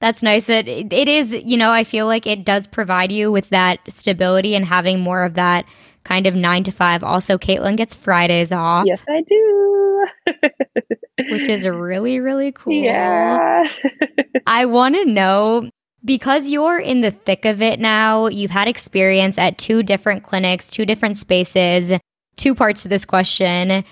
That's nice that it, it is, you know, I feel like it does provide you with that stability and having more of that kind of nine to five. Also, Kaitlin gets Fridays off. Yes, I do. which is really, really cool. Yeah. I want to know because you're in the thick of it now, you've had experience at two different clinics, two different spaces two parts to this question.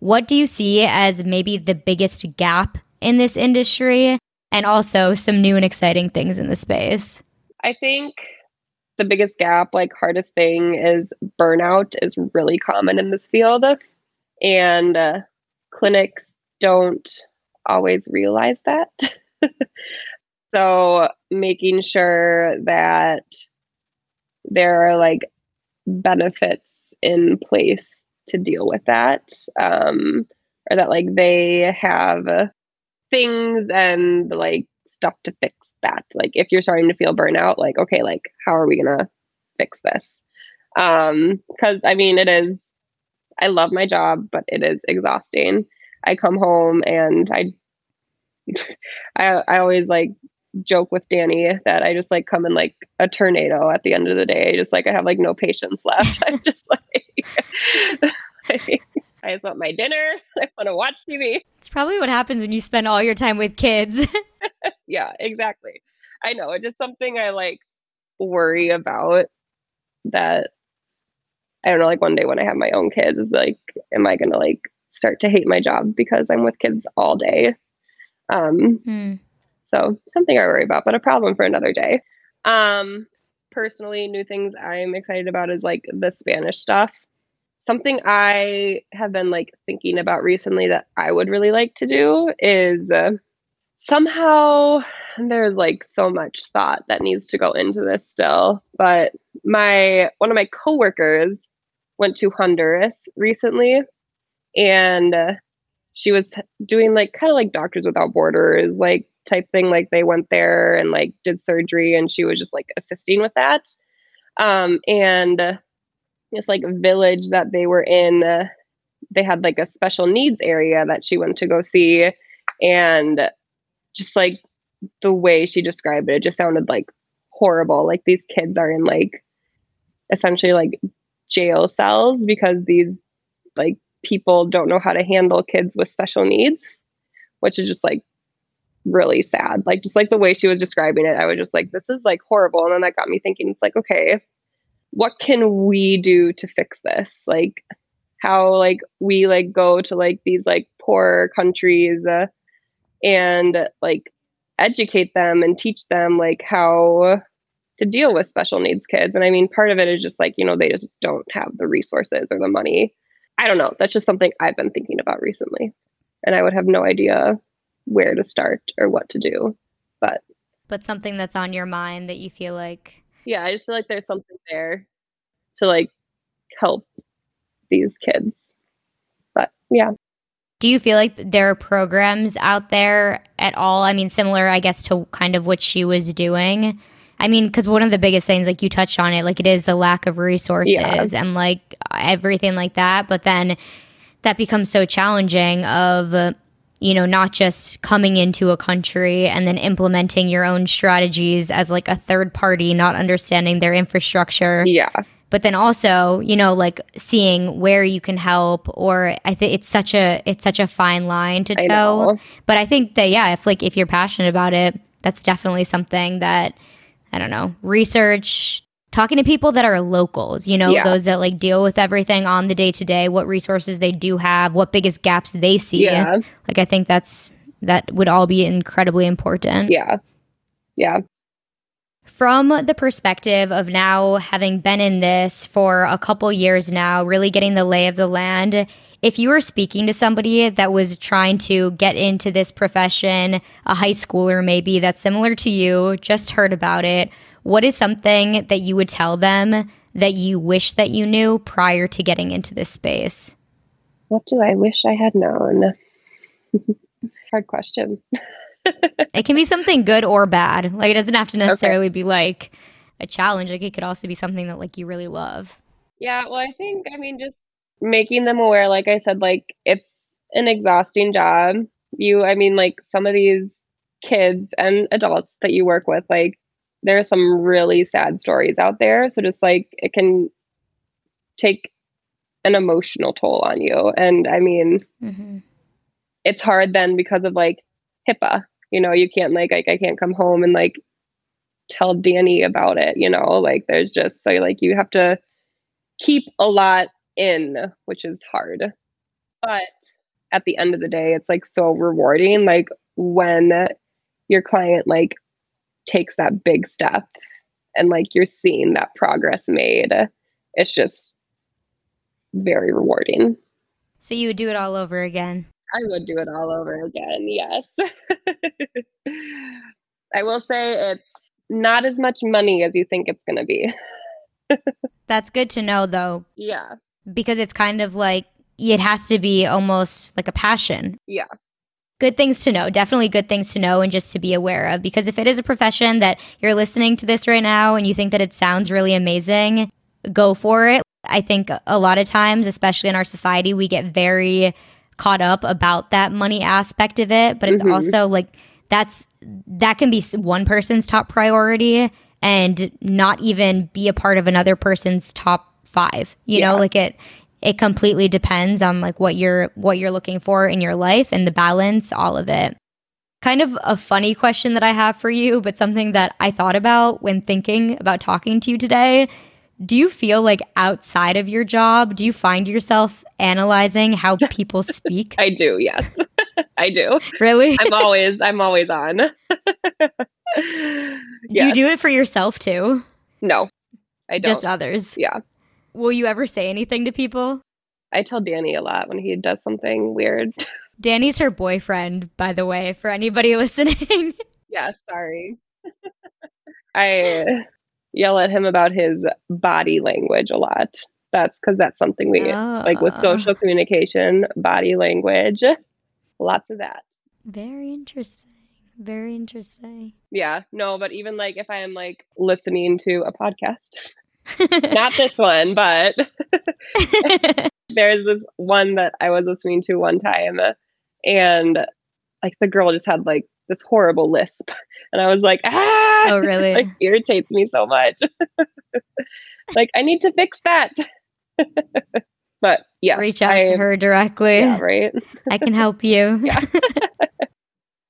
What do you see as maybe the biggest gap in this industry? And also some new and exciting things in the space. I think the biggest gap, like hardest thing, is burnout is really common in this field. And uh, clinics don't always realize that. so making sure that there are like benefits in place to deal with that um, or that like they have things and like stuff to fix that. Like if you're starting to feel burnout like okay like how are we gonna fix this? Um because i mean it is i love my job but it is exhausting. I come home and i i i always like joke with Danny that I just like come in like a tornado at the end of the day. Just like I have like no patience left. I'm just like, I just want my dinner. I want to watch TV. It's probably what happens when you spend all your time with kids. yeah, exactly. I know. It's just something I like worry about that I don't know, like one day when I have my own kids, like, am I gonna like start to hate my job because I'm with kids all day? Um hmm so something I worry about, but a problem for another day. Um, personally, new things I'm excited about is like the Spanish stuff. Something I have been like thinking about recently that I would really like to do is uh, somehow there's like so much thought that needs to go into this still. But my one of my coworkers went to Honduras recently, and uh, she was doing like kind of like Doctors Without Borders, like type thing. Like they went there and like did surgery, and she was just like assisting with that. Um, and this like village that they were in, uh, they had like a special needs area that she went to go see, and just like the way she described it, it just sounded like horrible. Like these kids are in like essentially like jail cells because these like people don't know how to handle kids with special needs, which is just like really sad. Like just like the way she was describing it, I was just like, this is like horrible. And then that got me thinking, it's like, okay, what can we do to fix this? Like how like we like go to like these like poor countries uh, and like educate them and teach them like how to deal with special needs kids. And I mean, part of it is just like, you know, they just don't have the resources or the money. I don't know. That's just something I've been thinking about recently. And I would have no idea where to start or what to do. But but something that's on your mind that you feel like yeah, I just feel like there's something there to like help these kids. But yeah. Do you feel like there are programs out there at all? I mean, similar, I guess, to kind of what she was doing. I mean, because one of the biggest things, like you touched on it, like it is the lack of resources yeah. and like everything like that. But then that becomes so challenging of you know, not just coming into a country and then implementing your own strategies as like a third party, not understanding their infrastructure. Yeah. But then also, you know, like seeing where you can help or I think it's such a it's such a fine line to toe. But I think that yeah, if like if you're passionate about it, that's definitely something that I don't know, research talking to people that are locals, you know, yeah. those that like deal with everything on the day to day, what resources they do have, what biggest gaps they see. Yeah. Like I think that's that would all be incredibly important. Yeah. Yeah. From the perspective of now having been in this for a couple years now, really getting the lay of the land, if you were speaking to somebody that was trying to get into this profession, a high schooler maybe that's similar to you, just heard about it, what is something that you would tell them that you wish that you knew prior to getting into this space? What do I wish I had known? Hard question. it can be something good or bad. Like it doesn't have to necessarily okay. be like a challenge. Like it could also be something that like you really love. Yeah, well, I think I mean just making them aware like I said like it's an exhausting job. You I mean like some of these kids and adults that you work with like there are some really sad stories out there. So just like it can take an emotional toll on you. And I mean, mm-hmm. it's hard then because of like HIPAA. You know, you can't like like I can't come home and like tell Danny about it. You know, like there's just so like you have to keep a lot in, which is hard. But at the end of the day, it's like so rewarding. Like when your client like takes that big step and like you're seeing that progress made it's just very rewarding. So you would do it all over again? I would do it all over again yes. I will say it's not as much money as you think it's going to be. That's good to know though. Yeah because it's kind of like it has to be almost like a passion yeah good things to know. Definitely good things to know and just to be aware of. Because if it is a profession that you're listening to this right now and you think that it sounds really amazing, go for it. I think a lot of times, especially in our society, we get very caught up about that money aspect of it. But it's mm-hmm. also like that's that can be one person's top priority and not even be a part of another person's top five. You yeah. know, like it it completely depends on like what you're what you're looking for in your life and the balance all of it. Kind of a funny question that i have for you but something that i thought about when thinking about talking to you today. Do you feel like outside of your job do you find yourself analyzing how people speak? I do yes. I do. Really? I'm always i'm always on. Do you do it for yourself too? No i don't. just others? Yeah Will you ever say anything to people? I tell Danny a lot when he does something weird. Danny's her boyfriend, by the way, for anybody listening. yeah, sorry. I yell at him about his body language a lot. That's because that's something we oh. like with oh. social communication, body language, lots of that. Very interesting. Very interesting. Yeah, no, but even like if I am like listening to a podcast Not this one, but there's this one that I was listening to one time, and like the girl just had like this horrible lisp, and I was like, ah, oh really? like irritates me so much. like I need to fix that. but yeah, reach out I, to her directly. Yeah, right. I can help you. Yeah.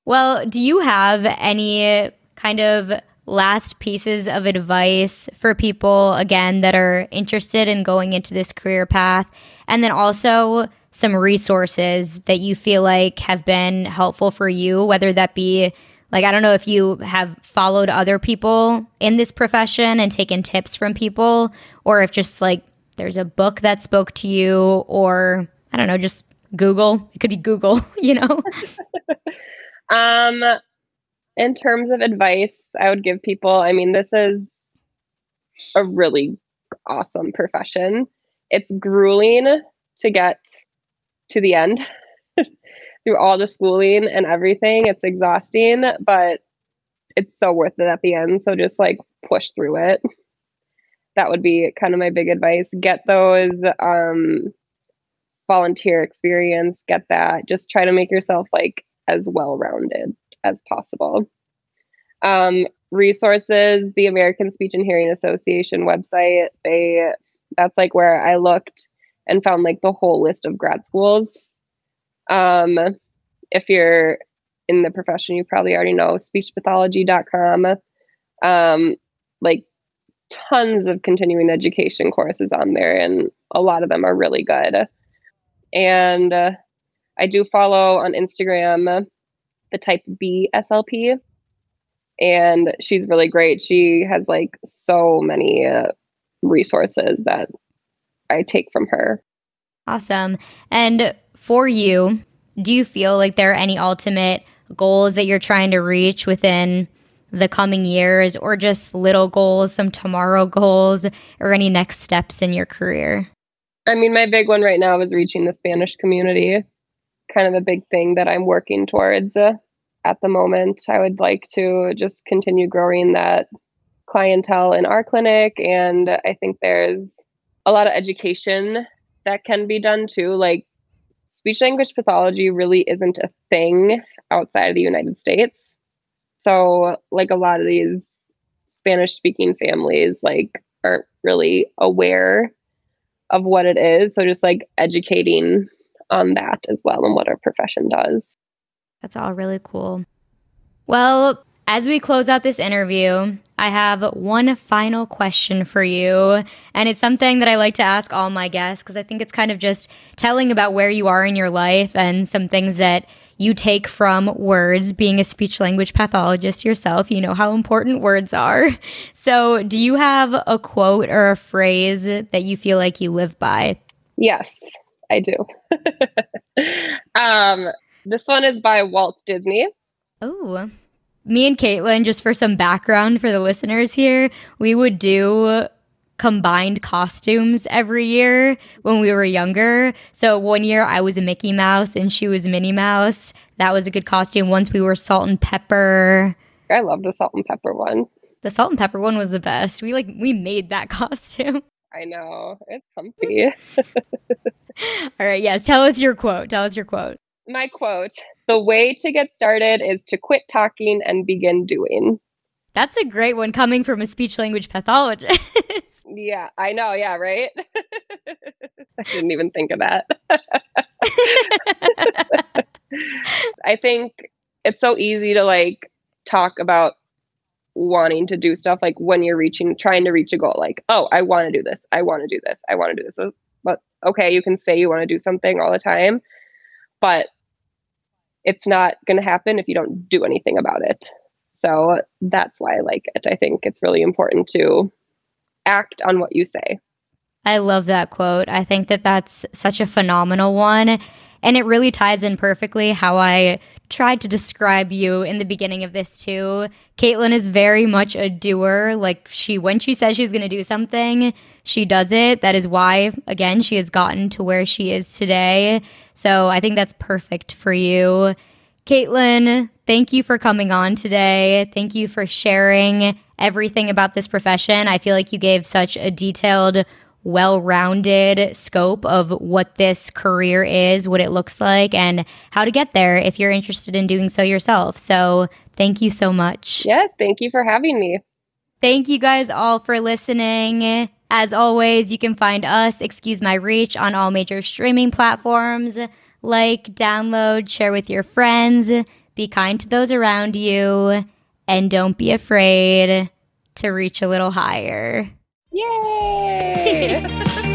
well, do you have any kind of last pieces of advice for people, again, that are interested in going into this career path? And then also some resources that you feel like have been helpful for you, whether that be like, I don't know if you have followed other people in this profession and taken tips from people, or if just like there's a book that spoke to you, or I don't know, just Google. It could be Google, you know? um, in terms of advice I would give people, I mean, this is a really awesome profession. It's grueling to get to the end through all the schooling and everything. It's exhausting, but it's so worth it at the end. So just like push through it. That would be kind of my big advice. Get those um volunteer experience, get that. Just try to make yourself like as well rounded as possible. Um, resources, the American Speech and Hearing Association website, they that's like where I looked and found like the whole list of grad schools. Um, if you're in the profession, you probably already know speechpathology.com. Um, like tons of continuing education courses on there, and a lot of them are really good. And uh, I do follow on Instagram the type B SLP, and she's really great. She has like so many uh, resources that I take from her. Awesome. And for you, do you feel like there are any ultimate goals that you're trying to reach within the coming years or just little goals, some tomorrow goals, or any next steps in your career? I mean, my big one right now is reaching the Spanish community. Kind of a big thing that I'm working towards uh, at the moment. I would like to just continue growing that clientele in our clinic. And I think there's a lot of education that can be done too. Like, speech language pathology really isn't a thing outside of the United States. So, like, a lot of these Spanish speaking families, like, aren't really aware of what it is. So, just like educating on that as well and what our profession does. That's all really cool. Well, as we close out this interview, I have one final question for you. And it's something that I like to ask all my guests because I think it's kind of just telling about where you are in your life and some things that you take from words. Being a speech language pathologist yourself, you know how important words are. So, do you have a quote or a phrase that you feel like you live by? Yes, I do. um, this one is by Walt Disney. Oh me and Kaitlin, just for some background for the listeners here, we would do combined costumes every year when we were younger. So one year I was a Mickey Mouse and she was Minnie Mouse. That was a good costume. Once we were Salt and Pepper. I love the Salt and Pepper one. The Salt and Pepper one was the best. We like we made that costume. I know. It's comfy. All right, yes. Tell us your quote. Tell us your quote my quote The way to get started is to quit talking and begin doing. That's a great one coming from a speech language pathologist. yeah, I know. Yeah, right? I didn't even think of that. I think it's so easy to like talk about wanting to do stuff like when you're reaching trying to reach a goal like oh i want to do this i want to do this i want to do this but okay you can say you want to do something all the time but it's not going to happen if you don't do anything about it. So that's why I like it. I think it's really important to act on what you say. I love that quote. I think that that's such a phenomenal one. And it really ties in perfectly how I tried to describe you in the beginning of this too. Kaitlin is very much a doer. Like she when she says she's gonna do something, she does it. That is why, again, she has gotten to where she is today. So I think that's perfect for you. Kaitlin, thank you for coming on today. Thank you for sharing everything about this profession. I feel like you gave such a detailed well rounded scope of what this career is, what it looks like, and how to get there if you're interested in doing so yourself. So, thank you so much. Yes, thank you for having me. Thank you guys all for listening. As always, you can find us, Excuse My Reach, on all major streaming platforms. Like, download, share with your friends, be kind to those around you, and don't be afraid to reach a little higher. Yay!